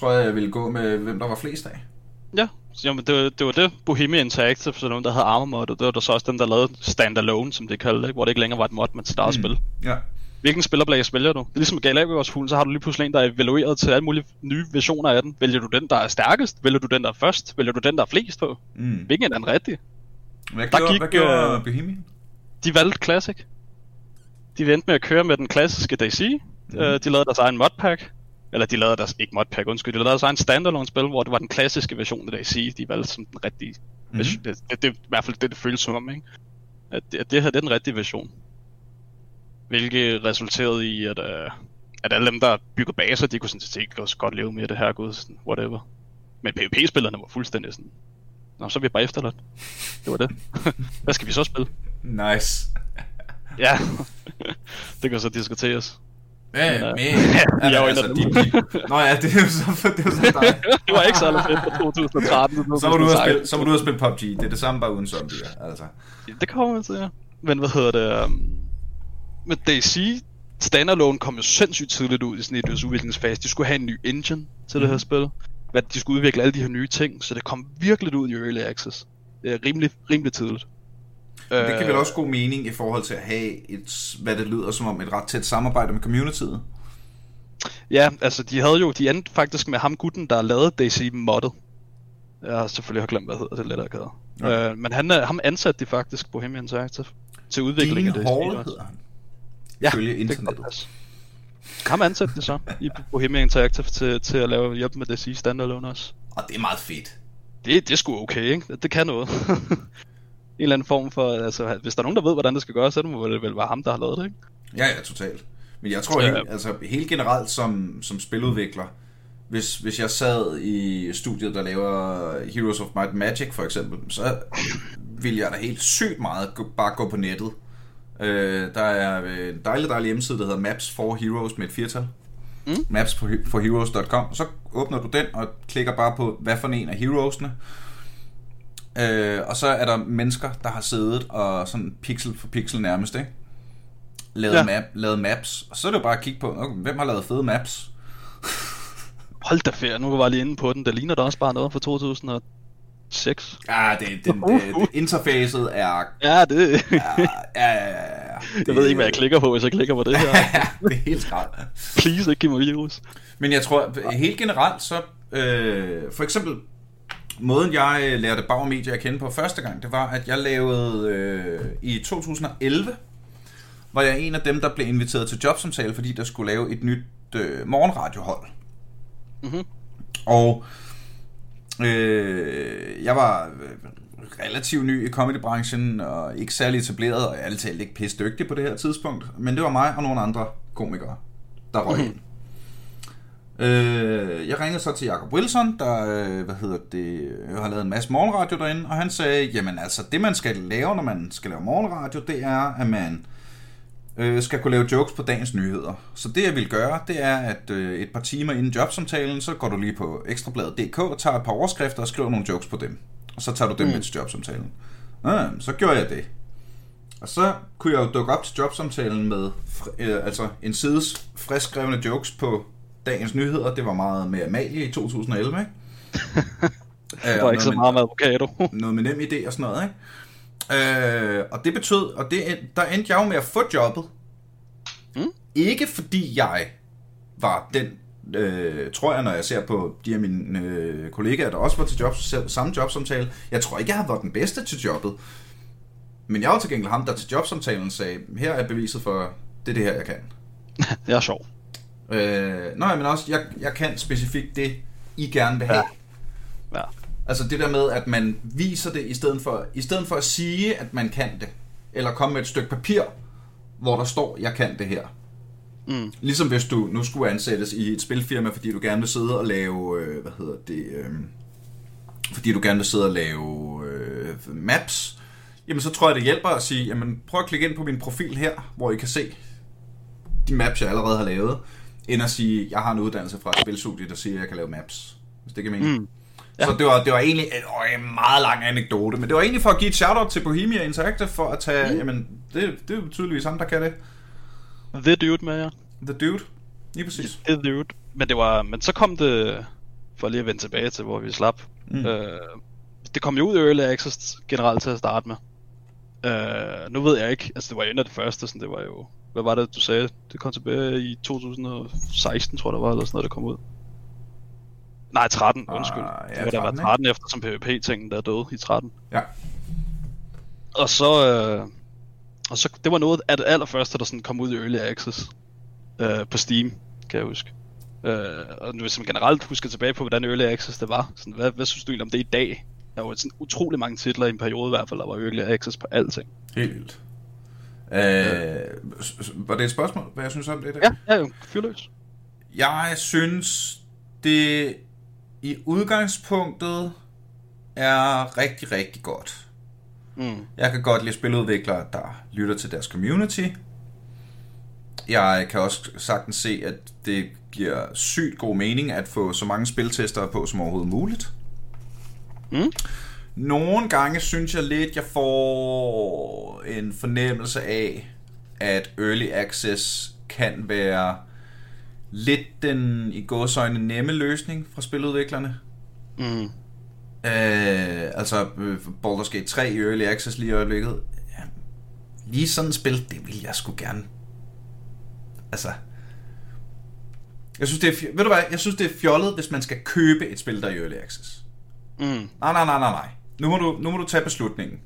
S1: tror jeg, jeg ville gå med, hvem der var flest af.
S2: Ja, Jamen, det, var, det var det Bohemia Interactive, så nogen, der havde Armor Mod, og det var der så også dem, der lavede Standalone, som det kaldte, ikke? hvor det ikke længere var et mod, man startede mm. spil.
S1: Ja.
S2: Hvilken spillerblag vælger du? Ligesom Galapagos Fugl, så har du lige pludselig en, der er evalueret til alle mulige nye versioner af den. Vælger du den, der er stærkest? Vælger du den, der er først? Vælger du den, der er flest på? Mm. Hvilken er den rigtige?
S1: Hvad gjorde, der gik, hvad gjorde uh, Bohemia?
S2: De valgte Classic. De vendte med at køre med den klassiske DC. Mm. Uh, de lavede deres egen modpack. Eller de lavede deres, ikke modpack, undskyld, de lavede deres egen standalone spil, hvor det var den klassiske version af DC, de valgte som den rigtige. Mm. Det, det, det, er i hvert fald det, det føles som om, ikke? At, at det her det er den rigtige version. Hvilket resulterede i, at, uh, at alle dem, der bygger baser, de kunne sådan set også godt leve med det her, gud, sådan, whatever. Men PvP-spillerne var fuldstændig sådan, Nå, så er vi bare efterladt. Det var det. Hvad skal vi så spille?
S1: Nice.
S2: ja, det kan så diskuteres.
S1: Ja, men, men altså, de, de, Nå ja, det er jo så, det er så dig.
S2: det var ikke så fedt på 2013.
S1: Så var du ude at spille, så var du ude at spille PUBG. Det er det samme, bare uden zombier, altså.
S2: Ja, det kommer man til, ja. Men hvad hedder det? Um, med DC standalone kom jo sindssygt tidligt ud i sådan et udviklingsfase. De skulle have en ny engine til det her mhm. spil. Hvad, de skulle udvikle alle de her nye ting, så det kom virkelig ud i Early Access. Det er rimelig, rimelig tidligt.
S1: Det kan vel også god mening i forhold til at have et, hvad det lyder som om, et ret tæt samarbejde med communityet.
S2: Ja, altså de havde jo, de endte faktisk med ham gutten, der lavede DC moddet. Jeg har selvfølgelig har glemt, hvad hedder det lidt af okay. øh, Men han, ham ansatte de faktisk på Bohemian Interactive til udvikling
S1: af DC. Hall hedder han.
S2: Ja, det kan passe. Ham ansatte det så i Bohemian Interactive til, til at lave hjælp med DC standalone også.
S1: Og det er meget fedt.
S2: Det, det er sgu okay, ikke? Det, det kan noget. en eller anden form for, altså, hvis der er nogen, der ved, hvordan det skal gøres, så må det vel være ham, der har lavet det, ikke?
S1: Ja, ja, totalt. Men jeg tror, ja. helt, altså, helt generelt som, som spiludvikler, hvis, hvis jeg sad i studiet, der laver Heroes of Might Magic for eksempel, så vil jeg da helt sygt meget gå, bare gå på nettet. Øh, der er en dejlig, dejlig hjemmeside, der hedder Maps for Heroes med et firtal. Mm. Maps for heroes.com. Så åbner du den og klikker bare på, hvad for en af heroesne, Øh, og så er der mennesker, der har siddet og sådan pixel for pixel nærmest, ikke? Lavet, ja. map, lavet maps. Og så er det jo bare at kigge på, okay, hvem har lavet fede maps?
S2: Hold da ferie, nu var jeg lige inde på den. Der ligner da også bare noget fra 2006.
S1: Ja, det, det, det, det interfacet er...
S2: Ja, det...
S1: Ja, ja, ja, ja.
S2: Det, jeg ved ikke, hvad jeg klikker på, hvis jeg klikker på det her.
S1: ja, det er helt skrald.
S2: Please, ikke give mig virus.
S1: Men jeg tror, helt generelt, så... Øh, for eksempel Måden jeg øh, lærte Bauer Media at kende på første gang, det var, at jeg lavede øh, i 2011, var jeg en af dem, der blev inviteret til jobsamtale, fordi der skulle lave et nyt øh, morgenradiohold. Mm-hmm. Og øh, jeg var relativt ny i comedybranchen, og ikke særlig etableret, og jeg er altid ikke pisse dygtig på det her tidspunkt. Men det var mig og nogle andre komikere, der røg ind. Øh, jeg ringede så til Jacob Wilson, der øh, hvad hedder det, har lavet en masse morgenradio derinde, og han sagde, jamen altså, det man skal lave, når man skal lave morgenradio, det er, at man øh, skal kunne lave jokes på dagens nyheder. Så det jeg vil gøre, det er, at øh, et par timer inden jobsamtalen, så går du lige på ekstrabladet.dk og tager et par overskrifter og skriver nogle jokes på dem. Og så tager du dem mm. med til jobsamtalen. Ja, så gjorde jeg det. Og så kunne jeg jo dukke op til jobsamtalen med øh, altså en sides friskskrevne jokes på dagens nyheder. Det var meget med Amalie i 2011, ikke?
S2: det var ikke så meget med avocado.
S1: noget med nem idé og sådan noget, ikke? Øh, og det betød, og det, der endte jeg jo med at få jobbet. Mm. Ikke fordi jeg var den, øh, tror jeg, når jeg ser på de af mine øh, kollegaer, der også var til job, samme jobsamtale. Jeg tror ikke, jeg har været den bedste til jobbet. Men jeg var til gengæld ham, der til jobsamtalen sagde, her er beviset for, det er det her, jeg kan.
S2: det er sjovt.
S1: Øh, nej, men også, jeg, jeg kan specifikt det, I gerne vil have. Ja. ja. Altså det der med, at man viser det, i stedet for, i stedet for at sige, at man kan det. Eller komme med et stykke papir, hvor der står, jeg kan det her. Mm. Ligesom hvis du nu skulle ansættes i et spilfirma, fordi du gerne vil sidde og lave, øh, hvad hedder det, øh, fordi du gerne vil sidde og lave øh, maps, jamen så tror jeg, det hjælper at sige, jamen prøv at klikke ind på min profil her, hvor I kan se de maps, jeg allerede har lavet, end at sige, jeg har en uddannelse fra et spilstudie, der siger, at jeg kan lave maps. Hvis det kan mene. Mm. Ja. Så det var, det var egentlig en, en meget lang anekdote, men det var egentlig for at give et shout-out til Bohemia Interactive, for at tage, mm. jamen, det, det er jo tydeligvis ham, der kan det.
S2: The Dude med, ja.
S1: The Dude, lige præcis.
S2: The Dude. Men det var, men så kom det, for lige at vende tilbage til, hvor vi slap. Mm. Øh, det kom jo ud i Early Access generelt til at starte med. Øh, nu ved jeg ikke, altså det var jo en af det første, sådan det var jo, hvad var det du sagde, det kom tilbage i 2016, tror jeg det var, eller sådan noget, der kom ud. Nej, 13, ah, undskyld. Ja, det var 13, der var 13 efter, som PvP-tingen der døde i 13.
S1: Ja.
S2: Og så, øh, og så, det var noget af det allerførste, der sådan kom ud i Early Access øh, på Steam, kan jeg huske. Øh, og hvis man generelt husker tilbage på, hvordan Early Access det var, sådan, hvad, hvad synes du egentlig om det i dag? Der var sådan utrolig mange titler i en periode i hvert fald, der var Early Access på alting.
S1: Helt vildt. Øh, var det et spørgsmål, hvad jeg synes om det? Der?
S2: Ja, ja, fyrløs.
S1: Jeg synes, det i udgangspunktet er rigtig, rigtig godt. Mm. Jeg kan godt lide spiludviklere, der lytter til deres community. Jeg kan også sagtens se, at det giver sygt god mening at få så mange spiltestere på som overhovedet muligt. Mm. Nogle gange synes jeg lidt, jeg får en fornemmelse af, at Early Access kan være lidt den i gåsøjne nemme løsning fra spiludviklerne. Mm. Øh, altså øh, Baldur's Gate 3 i Early Access lige i øjeblikket. Ja, lige sådan et spil, det vil jeg sgu gerne. Altså, jeg synes, det er, ved du hvad, jeg synes, det er fjollet, hvis man skal købe et spil, der er i Early Access. Mm. Nej, nej, nej, nej, nej. Nu må du, nu må du tage beslutningen.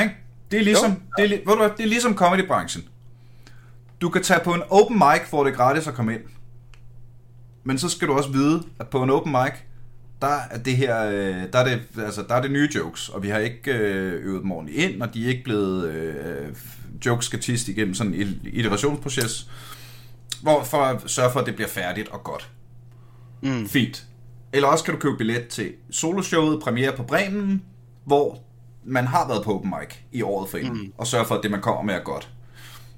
S1: ikke? Det er ligesom, det er, ved du hvad, det er ligesom comedybranchen. Du kan tage på en open mic, hvor det er gratis at komme ind. Men så skal du også vide, at på en open mic, der er det her, øh, der er det, altså, der er det nye jokes, og vi har ikke øh, øvet dem ordentligt ind, og de er ikke blevet øh, jokes skal tiste igennem sådan en iterationsproces, hvor for at sørge for, at det bliver færdigt og godt. Mm. Fint. Eller også kan du købe billet til soloshowet, premiere på Bremen, hvor man har været på open mic i året for mm. og sørge for, at det, man kommer med, er godt.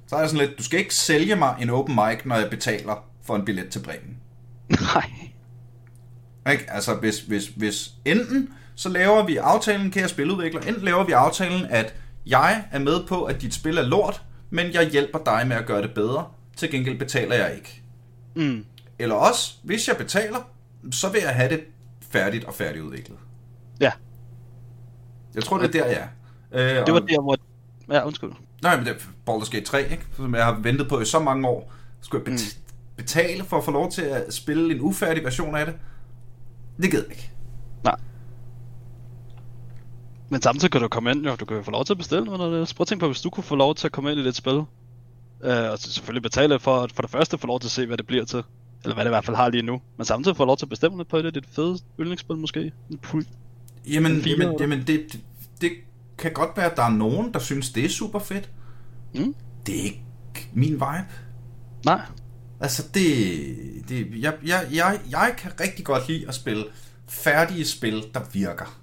S1: Så er det sådan lidt, du skal ikke sælge mig en open mic, når jeg betaler for en billet til Bremen.
S2: Nej.
S1: Ikke? Altså, hvis, hvis, hvis enten så laver vi aftalen, kære spiludvikler, enten laver vi aftalen, at jeg er med på, at dit spil er lort, men jeg hjælper dig med at gøre det bedre. Til gengæld betaler jeg ikke. Mm. Eller også, hvis jeg betaler, så vil jeg have det færdigt og færdigudviklet.
S2: Ja.
S1: Jeg tror, det er der, jeg
S2: er. Øh, det var der, hvor... Ja, undskyld.
S1: Nej, men det er Baldur's Gate 3, ikke? som jeg har ventet på i så mange år. Skulle jeg bet- mm. betale for at få lov til at spille en ufærdig version af det? Det gider jeg ikke.
S2: Nej. Men samtidig kan du komme ind, jo. Du kan jo få lov til at bestille noget. Prøv at tænke på, hvis du kunne få lov til at komme ind i det spil. Øh, og selvfølgelig betale for, for det første få lov til at se, hvad det bliver til. Eller hvad det i hvert fald har lige nu. Men samtidig får lov til at bestemme lidt på det. Det er et fedt yndlingsspil måske.
S1: Jamen, en jamen, jamen det, det, det kan godt være, at der er nogen, der synes, det er super fedt. Mm. Det er ikke min vibe.
S2: Nej.
S1: Altså, det... det jeg, jeg, jeg, jeg kan rigtig godt lide at spille færdige spil, der virker.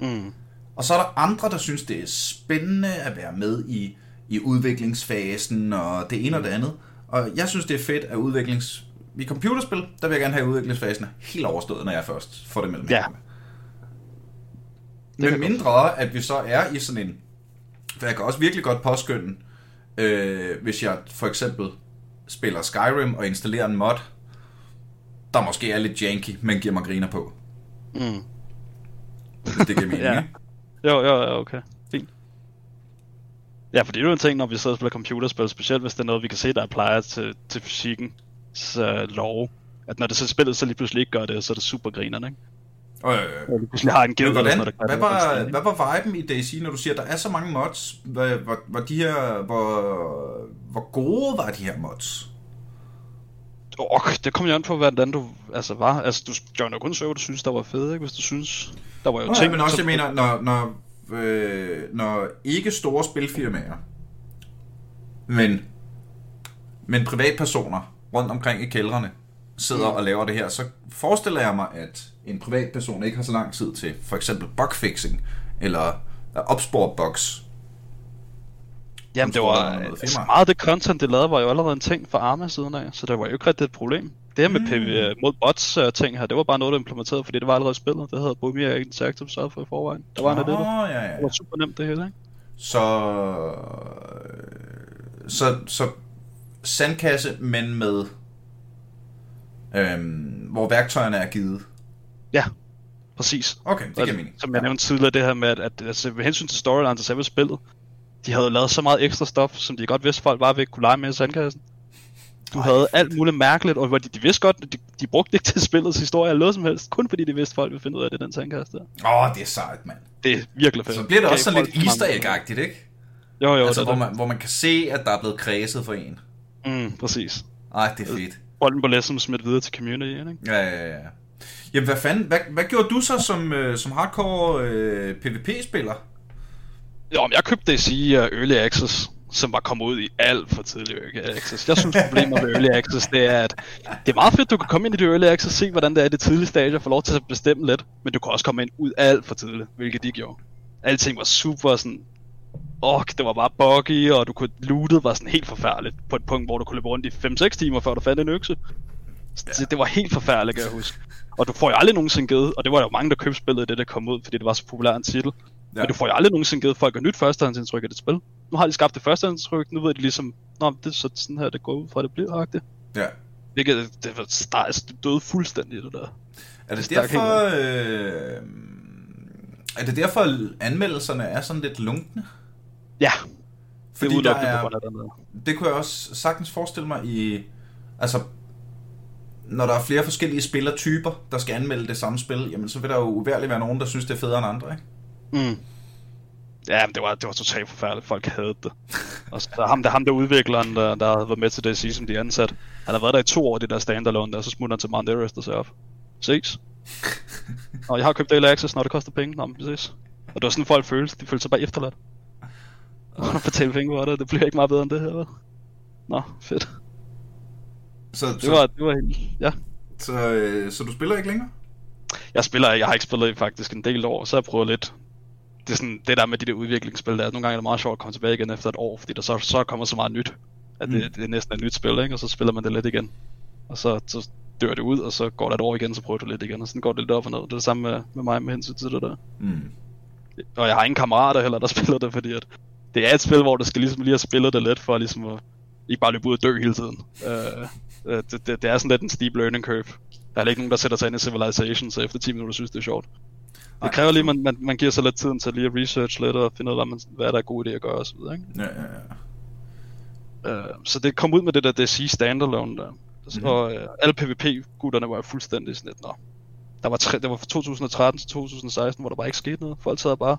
S1: Mm. Og så er der andre, der synes, det er spændende at være med i, i udviklingsfasen og det ene og det andet. Og jeg synes, det er fedt at udviklings... I computerspil, der vil jeg gerne have udviklingsfasen helt overstået, når jeg først får det mellem ja. Men mindre, at vi så er i sådan en... For jeg kan også virkelig godt påskynde, øh, hvis jeg for eksempel spiller Skyrim og installerer en mod, der måske er lidt janky, men giver mig griner på. Mm. det giver mening, ja.
S2: Jo, jo, jo, okay. Fint. Ja, for det er jo en ting, når vi sidder og spiller computerspil, specielt hvis det er noget, vi kan se, der plejer til, til fysikken så lov. At når det så spillet, så lige pludselig ikke gør det, så er det super grinerne, ikke?
S1: Øh, øh,
S2: pludselig har en
S1: ged, hvordan, når hvad, var, hvad var viben i DayZ, når du siger, at der er så mange mods? Hvor, hvor, hvor, de her, hvor, hvor gode var de her mods?
S2: Oh, det kommer jo an på, hvordan du altså, var. Altså, du joiner kun server, du synes, der var fedt, ikke? Hvis du synes, der var jo
S1: okay, ting... men også, jeg mener, når, når, øh, når ikke store spilfirmaer, men, men privatpersoner rundt omkring i kældrene sidder mm. og laver det her, så forestiller jeg mig, at en privatperson ikke har så lang tid til for eksempel bugfixing, eller opspore bugs,
S2: Jamen, det var altså, meget det content, det lavede, var jo allerede en ting for Arma siden af, så det var jo ikke rigtig et problem. Det her med mm. PV mod bots uh, ting her, det var bare noget, der implementeret, fordi det var allerede spillet. Det havde Bumia Interactive for i forvejen. Der var oh, det, der. Ja, ja. Det var super nemt det hele, ikke?
S1: Så... Så, så sandkasse, men med... Øhm, hvor værktøjerne er givet.
S2: Ja, præcis.
S1: Okay, det giver mening.
S2: Som jeg nævnte tidligere, det her med, at, at altså, med hensyn til storyline til selve spillet, de havde lavet så meget ekstra stof, som de godt vidste, folk bare ville kunne lege med i sandkassen. Du Ej. havde alt muligt mærkeligt, og de, de vidste godt, de, de brugte ikke til spillets historie eller noget som helst, kun fordi de vidste, folk ville finde ud af det, den sandkasse der.
S1: Åh, oh, det er sejt, mand.
S2: Det er virkelig fedt.
S1: Så bliver det også sådan lidt easter egg ikke?
S2: Jo, jo.
S1: Altså, det, hvor, man, hvor man kan se, at der er blevet kredset for en.
S2: Mm, præcis.
S1: Ej, det er fedt.
S2: Bolden på læs, som smidt videre til community, ikke?
S1: Ja, ja, ja. Jamen, hvad fanden, hvad, hvad gjorde du så som, øh, som hardcore øh, PvP-spiller?
S2: Jo, men jeg købte det sige uh, Early Access, som var kommet ud i alt for tidlig Early Access. Jeg synes, problemet med Early Access, det er, at det er meget fedt, du kan komme ind i det Early Access, se hvordan det er i det tidlige stadie, og få lov til at bestemme lidt, men du kan også komme ind ud alt for tidligt, hvilket de gjorde. Alting var super sådan, oh, det var bare buggy, og du kunne, lootet var sådan helt forfærdeligt, på et punkt, hvor du kunne løbe rundt i 5-6 timer, før du fandt en økse. Ja. Det var helt forfærdeligt, kan jeg huske. Og du får jo aldrig nogensinde givet, og det var jo mange, der købte spillet, det der kom ud, fordi det var så populær en titel. Ja. Men du får jo aldrig nogensinde givet folk et nyt førstehåndsindtryk af det spil. Nu har de skabt det førstehåndsindtryk, nu ved de ligesom, Nå, det er sådan her, det går ud fra, det bliver agtigt.
S1: Ja.
S2: Hvilket, det var start, døde fuldstændig, det der.
S1: Er det, det derfor, øh, er det derfor, anmeldelserne er sådan lidt lunkne?
S2: Ja.
S1: Fordi det, er der er, det kunne jeg også sagtens forestille mig i, altså når der er flere forskellige spillertyper, der skal anmelde det samme spil, jamen så vil der jo uværligt være nogen, der synes, det er federe end andre, ikke?
S2: Mm. Ja, men det var, det var totalt forfærdeligt. Folk havde det. Og så der, ham, der, ham der udvikleren, der, der havde været med til det sige, som de ansat. Han har været der i to år, det der standalone der, så smutter han til Mount Everest og op. Ses. og jeg har købt Daily Access, når det koster penge. Nå, men præcis. Og det var sådan, folk følte. De følte sig bare efterladt. Og betale penge for det, det bliver ikke meget bedre end det her, vel? Nå, fedt. Så, det, var, det var helt... Ja.
S1: Så, øh, så du spiller ikke længere?
S2: Jeg spiller jeg har ikke spillet i faktisk en del år, så jeg prøver lidt. Det er sådan, det der med de der udviklingsspil, der er nogle gange er det meget sjovt at komme tilbage igen efter et år, fordi der så, så kommer så meget nyt, at det, mm. det er næsten et nyt spil, ikke? og så spiller man det lidt igen. Og så, så dør det ud, og så går der et år igen, så prøver du lidt igen, og sådan går det lidt op og ned. Det er det samme med, med mig med hensyn til det der. Mm. Og jeg har ingen kammerater heller, der spiller det, fordi at det er et spil, hvor du skal ligesom lige have spillet det lidt, for ligesom at ikke bare løbe ud og dø hele tiden. Uh, Øh, det, det, det er sådan lidt en steep learning curve. Der er ikke nogen, der sætter sig ind i Civilization, så efter 10 minutter synes, det er sjovt. Det kræver lige, at man, man, man giver sig lidt tiden til lige at research lidt og finde ud af, hvad, der er god idé at gøre osv. Ikke?
S1: Ja, ja,
S2: ja. Uh, så det kom ud med det der DC standalone der. Mm-hmm. Og uh, alle PvP-gutterne var fuldstændig sådan lidt, nå. Der var, tre, det var fra 2013 til 2016, hvor der bare ikke skete noget. Folk sad bare...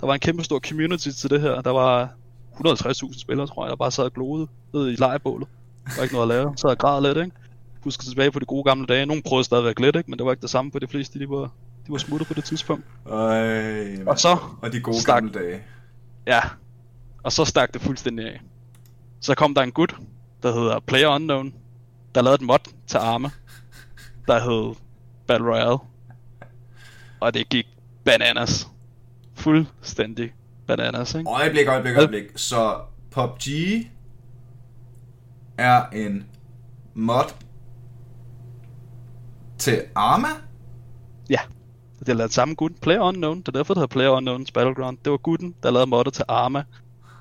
S2: Der var en kæmpe stor community til det her. Der var 150.000 spillere, tror jeg, der bare sad og gloede nede i lejrebålet. Der var ikke noget at lave. Så jeg græd lidt, ikke? husker tilbage på de gode gamle dage. Nogle prøvede stadigvæk lidt, ikke? men det var ikke det samme for de fleste, de var, de var smuttet på det tidspunkt.
S1: Øj,
S2: og så...
S1: Og de gode stak, gamle dage.
S2: Ja, og så stak det fuldstændig af. Så kom der en gut, der hedder Player Unknown, der lavede et mod til Arme, der hed Battle Royale. Og det gik bananas. Fuldstændig bananas, ikke?
S1: Øjeblik, øjeblik, øjeblik. Så PUBG er en mod til Arma?
S2: Ja. Det er lavet samme gut, Player Unknown. Det er derfor, det hedder Player Unknown's Battleground. Det var gutten, der lavede modder til Arma.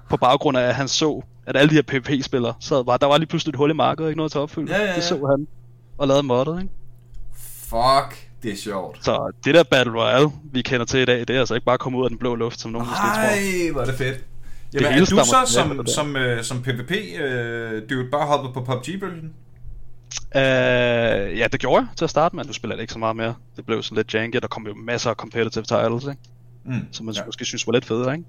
S2: På baggrund af, at han så, at alle de her PvP-spillere sad bare, der var lige pludselig et hul i markedet, ikke noget til at opfylde. Ja, ja, ja. Det så han og lavede modder, ikke?
S1: Fuck, det er sjovt.
S2: Så det der Battle Royale, vi kender til i dag, det er altså ikke bare kommet ud af den blå luft, som nogen måske tror.
S1: Nej, hvor er det fedt. Jamen, det er du så som, som, uh, som PvP, uh, du bare hoppet på PUBG-bølgen?
S2: Uh, ja, det gjorde jeg til at starte med. Du spiller det ikke så meget mere. Det blev sådan lidt janky. Der kom jo masser af competitive titles, ikke? Mm, som man ja. måske synes var lidt federe, ikke?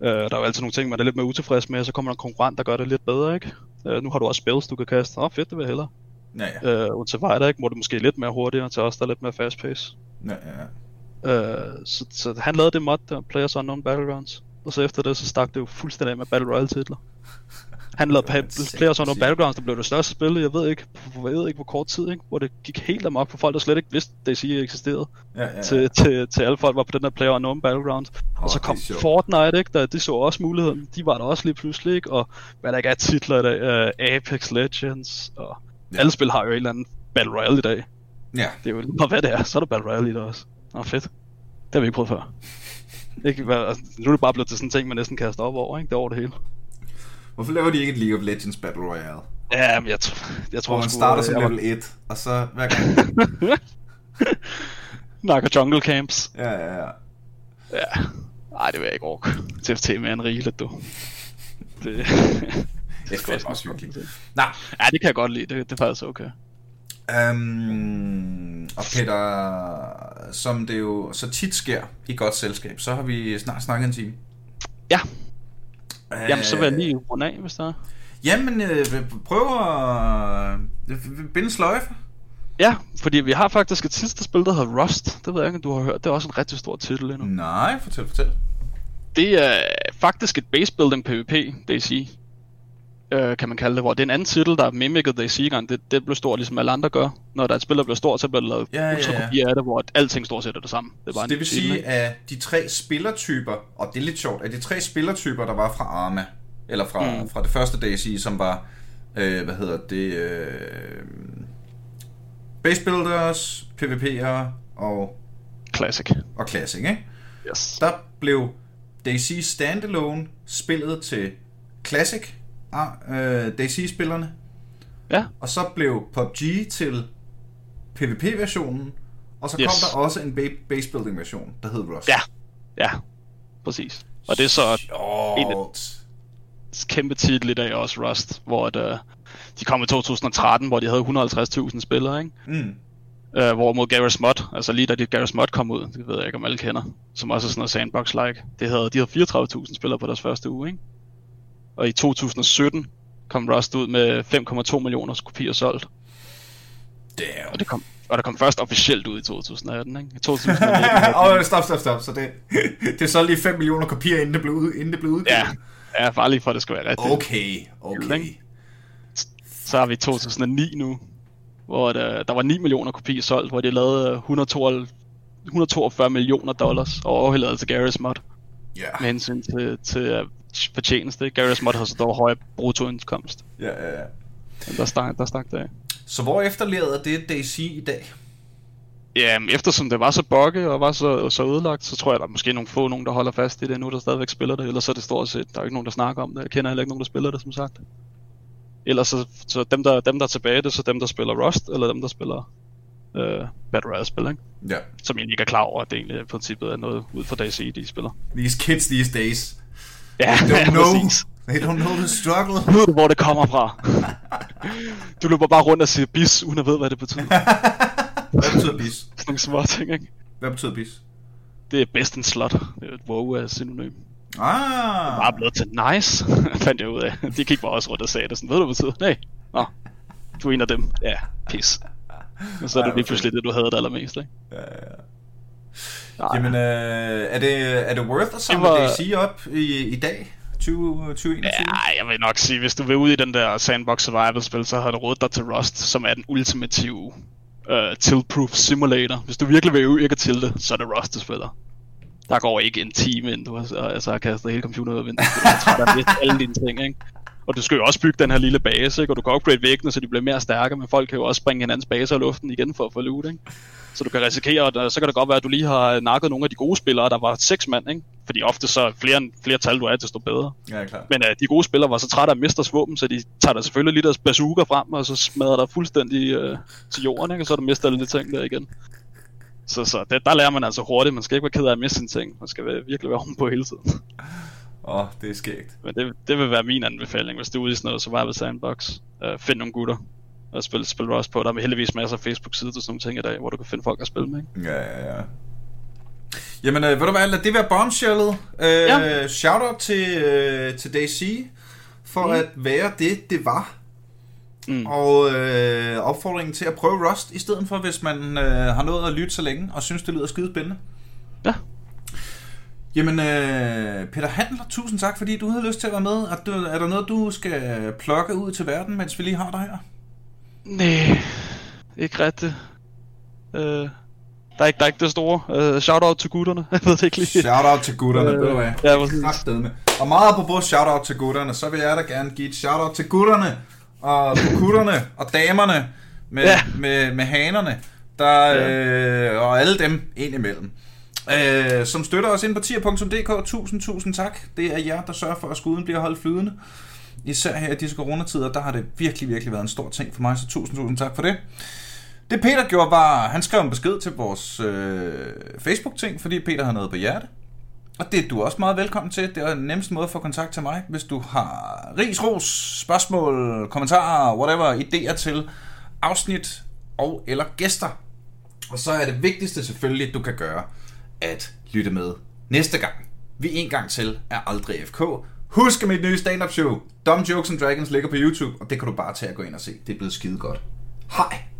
S2: Uh, der er jo altid nogle ting, man er lidt mere utilfreds med, og så kommer der en konkurrent, der gør det lidt bedre, ikke? Uh, nu har du også spells, du kan kaste. Åh, oh, fedt, det vil jeg hellere. Ja, ja. Uh, Ultimater, ikke? Hvor det måske lidt mere hurtigere til os, der er lidt mere fast pace. Ja, ja, ja. Uh, så, så han lavede det mod der, Players Unknown Battlegrounds. Og så efter det, så stak det jo fuldstændig af med Battle Royale titler. Han lavede pa- Players Unknown Battlegrounds, der blev det største spil, jeg ved ikke, jeg ved ikke hvor kort tid, ikke? hvor det gik helt amok for folk, der slet ikke vidste, at DayZ eksisterede. Ja, ja, ja. Til, til, til alle folk var på den der Player Unknown Battlegrounds. Oh, og så kom Fortnite, ikke? Der, de så også muligheden. De var der også lige pludselig, ikke? Og hvad der ikke er titler i dag, uh, Apex Legends, og ja. alle spil har jo en eller anden Battle Royale i dag. Ja. Det er jo lige hvad det er, så er der Battle Royale i det også. Nå, fedt. Det har vi ikke prøvet før. Ikke, altså, nu er det bare blevet til sådan en ting, man næsten kaster op over, ikke? Det er over det hele.
S1: Hvorfor laver de ikke et League of Legends Battle Royale?
S2: Ja, men jeg, t- jeg tror
S1: Hvor man starter som level 1, og så hver gang...
S2: Nakker Jungle Camps.
S1: Ja, ja, ja.
S2: Ja. Ej, det vil jeg ikke orke. TFT med en rigeligt, du.
S1: Det, det er fandme også hyggeligt.
S2: Nej. Ja, det kan jeg godt lide. Det, det er faktisk okay.
S1: Um, og Peter, som det jo så tit sker i godt selskab, så har vi snart snakket en time.
S2: Ja. Uh, Jamen, så vil jeg lige runde af, hvis der er.
S1: Jamen, øh, prøv at øh, binde sløjfe.
S2: Ja, fordi vi har faktisk et sidste spil, der hedder Rust. Det ved jeg ikke, om du har hørt. Det er også en rigtig stor titel endnu.
S1: Nej, fortæl, fortæl.
S2: Det er faktisk et base building PvP, det øh, kan man kalde det, hvor det er en anden titel, der mimickede det i Sigan. Det, det blev stort, ligesom alle andre gør. Når der er et spil, der bliver stort, så bliver der lavet ja, ja, ja. af det, hvor alting stort set er det samme.
S1: Det, er bare det vil titel, sige, at de tre spillertyper, og det er lidt sjovt, at de tre spillertyper, der var fra Arma, eller fra, mm. fra det første DSI, som var, øh, hvad hedder det, øh, base builders, PvP'ere og...
S2: Classic.
S1: Og Classic, ikke?
S2: Yes.
S1: Der blev DayZ Standalone spillet til Classic, øh, DayZ-spillerne.
S2: Ja.
S1: Og så blev PUBG til PvP-versionen, og så yes. kom der også en base-building-version, der hed Rust.
S2: Ja, ja, præcis. Og det er så Sjort. en af kæmpe titel i dag også, Rust, hvor at, uh, de kom i 2013, hvor de havde 150.000 spillere, ikke? Mm. Uh, hvor mod Garry's Mod, altså lige da de Garry's Mod kom ud, det ved jeg ikke om alle kender, som også er sådan noget sandbox-like, det havde, de havde 34.000 spillere på deres første uge, ikke? Og i 2017 kom Rust ud med 5,2 millioner kopier solgt.
S1: Damn.
S2: Og det kom, og det kom først officielt ud i 2018, ikke? I 2019.
S1: oh, stop, stop, stop. Så det, det er så lige 5 millioner kopier, inden det blev, ud, inden det blev udgivet?
S2: Ja, ja, bare lige for, at det skal være rigtigt.
S1: Okay, okay.
S2: Så har vi 2009 nu, hvor der, der var 9 millioner kopier solgt, hvor de lavede 142, 142 millioner dollars og overhældede altså Garry's Mod.
S1: Yeah.
S2: Med hensyn til, til fortjeneste. Garry's Mod har så dog høj bruttoindkomst.
S1: Ja, ja, ja.
S2: Men der stak, der stak det af.
S1: Så hvor efterlader det DayZ i dag?
S2: Ja, eftersom det var så bugget og var så, så ødelagt, så tror jeg, der er måske nogle få nogen, der holder fast i det nu, der stadigvæk spiller det. Ellers så er det stort set, der er ikke nogen, der snakker om det. Jeg kender heller ikke nogen, der spiller det, som sagt. Ellers så, så dem, der, dem, der er tilbage, det er så dem, der spiller Rust, eller dem, der spiller øh, Battle Royale-spil, ikke?
S1: Ja.
S2: Som egentlig ikke er klar over, at det egentlig i princippet er noget ud fra DayZ, de spiller.
S1: These kids these days.
S2: Ja, they don't know,
S1: They don't know the struggle.
S2: Ved hvor det kommer fra. du løber bare rundt og siger bis, uden at vide, hvad det betyder.
S1: hvad betyder bis?
S2: Sådan nogle små ting, ikke?
S1: Hvad betyder bis?
S2: Det er best in slot. Det er et wow af synonym.
S1: Ah.
S2: Det er bare blevet til nice, fandt jeg ud af. De gik bare også rundt og sagde det sådan, ved du hvad det betyder? Nej. Nå. du er en af dem. Ja, pis. Og så er det lige pludselig det, du havde det allermest, ikke? Ja, ja.
S1: Nej. Jamen, øh, er, det, er det worth at samle var... DayZ op i, i dag? 2021?
S2: Ja, jeg vil nok sige, hvis du vil ud i den der sandbox survival spil, så har du rådet dig til Rust, som er den ultimative uh, tilt-proof simulator. Hvis du virkelig vil ikke til det, så er det Rust, du spiller. Der går ikke en time, inden du har, altså, har kastet hele computeren ud af vinduet. Du er træt af alle dine ting, ikke? Og du skal jo også bygge den her lille base, ikke? og du kan upgrade væggene, så de bliver mere stærke, men folk kan jo også springe hinandens baser i luften igen for at få loot. Ikke? Så du kan risikere, at så kan det godt være, at du lige har nakket nogle af de gode spillere, der var seks mand, ikke? Fordi ofte så flere, flere tal du er, desto bedre.
S1: Ja, klar.
S2: Men uh, de gode spillere var så trætte af at miste våben, så de tager der selvfølgelig lige deres bazooka frem, og så smadrer der fuldstændig uh, til jorden, ikke? og så er der mistet alle de ting der igen. Så, så det, der lærer man altså hurtigt. Man skal ikke være ked af at miste sine ting. Man skal virkelig være på hele tiden.
S1: Åh, oh, det er skægt.
S2: Men det, det vil være min anbefaling, hvis du er ude i sådan noget survival sandbox. Uh, find nogle gutter og spille, spille Rust på. Der er heldigvis masser af Facebook-sider til sådan nogle ting i dag, hvor du kan finde folk at spille med.
S1: Ikke? Ja, ja, ja. Jamen, øh, ved du hvad, lad det være bombshellet. Øh, ja. Shoutout til, øh, til DayZ for mm. at være det, det var. Mm. Og øh, opfordringen til at prøve Rust i stedet for, hvis man øh, har nået at lytte så længe og synes, det lyder skide spændende.
S2: Ja.
S1: Jamen, øh, Peter Handler, tusind tak, fordi du havde lyst til at være med. Er, du, er der noget, du skal plukke ud til verden, mens vi lige har dig her?
S2: Nej, ikke rigtigt. Øh, der, er ikke, der er ikke det store. Uh, shout-out til gutterne. Jeg ved det ikke lige.
S1: Shout-out til gutterne, øh, ved du hvad?
S2: Ja, præcis.
S1: Med. Og meget på både shout-out til gutterne, så vil jeg da gerne give et shout-out til gutterne, og gutterne, og damerne, med, ja. med, med hanerne, der, ja. øh, og alle dem ind imellem. Øh, som støtter os ind på tier.dk. Tusind, tusind tak. Det er jer, der sørger for, at skuden bliver holdt flydende især her i disse coronatider, der har det virkelig, virkelig været en stor ting for mig, så tusind, tusind tak for det. Det Peter gjorde var, han skrev en besked til vores øh, Facebook-ting, fordi Peter har noget på hjerte. Og det er du også meget velkommen til. Det er den nemmeste måde at få kontakt til mig, hvis du har ris, ros, spørgsmål, kommentarer, whatever, idéer til afsnit og eller gæster. Og så er det vigtigste selvfølgelig, du kan gøre, at lytte med næste gang. Vi en gang til er aldrig FK, Husk mit nye stand-up show, Dumb Jokes and Dragons, ligger på YouTube, og det kan du bare tage at gå ind og se. Det er blevet skide godt. Hej!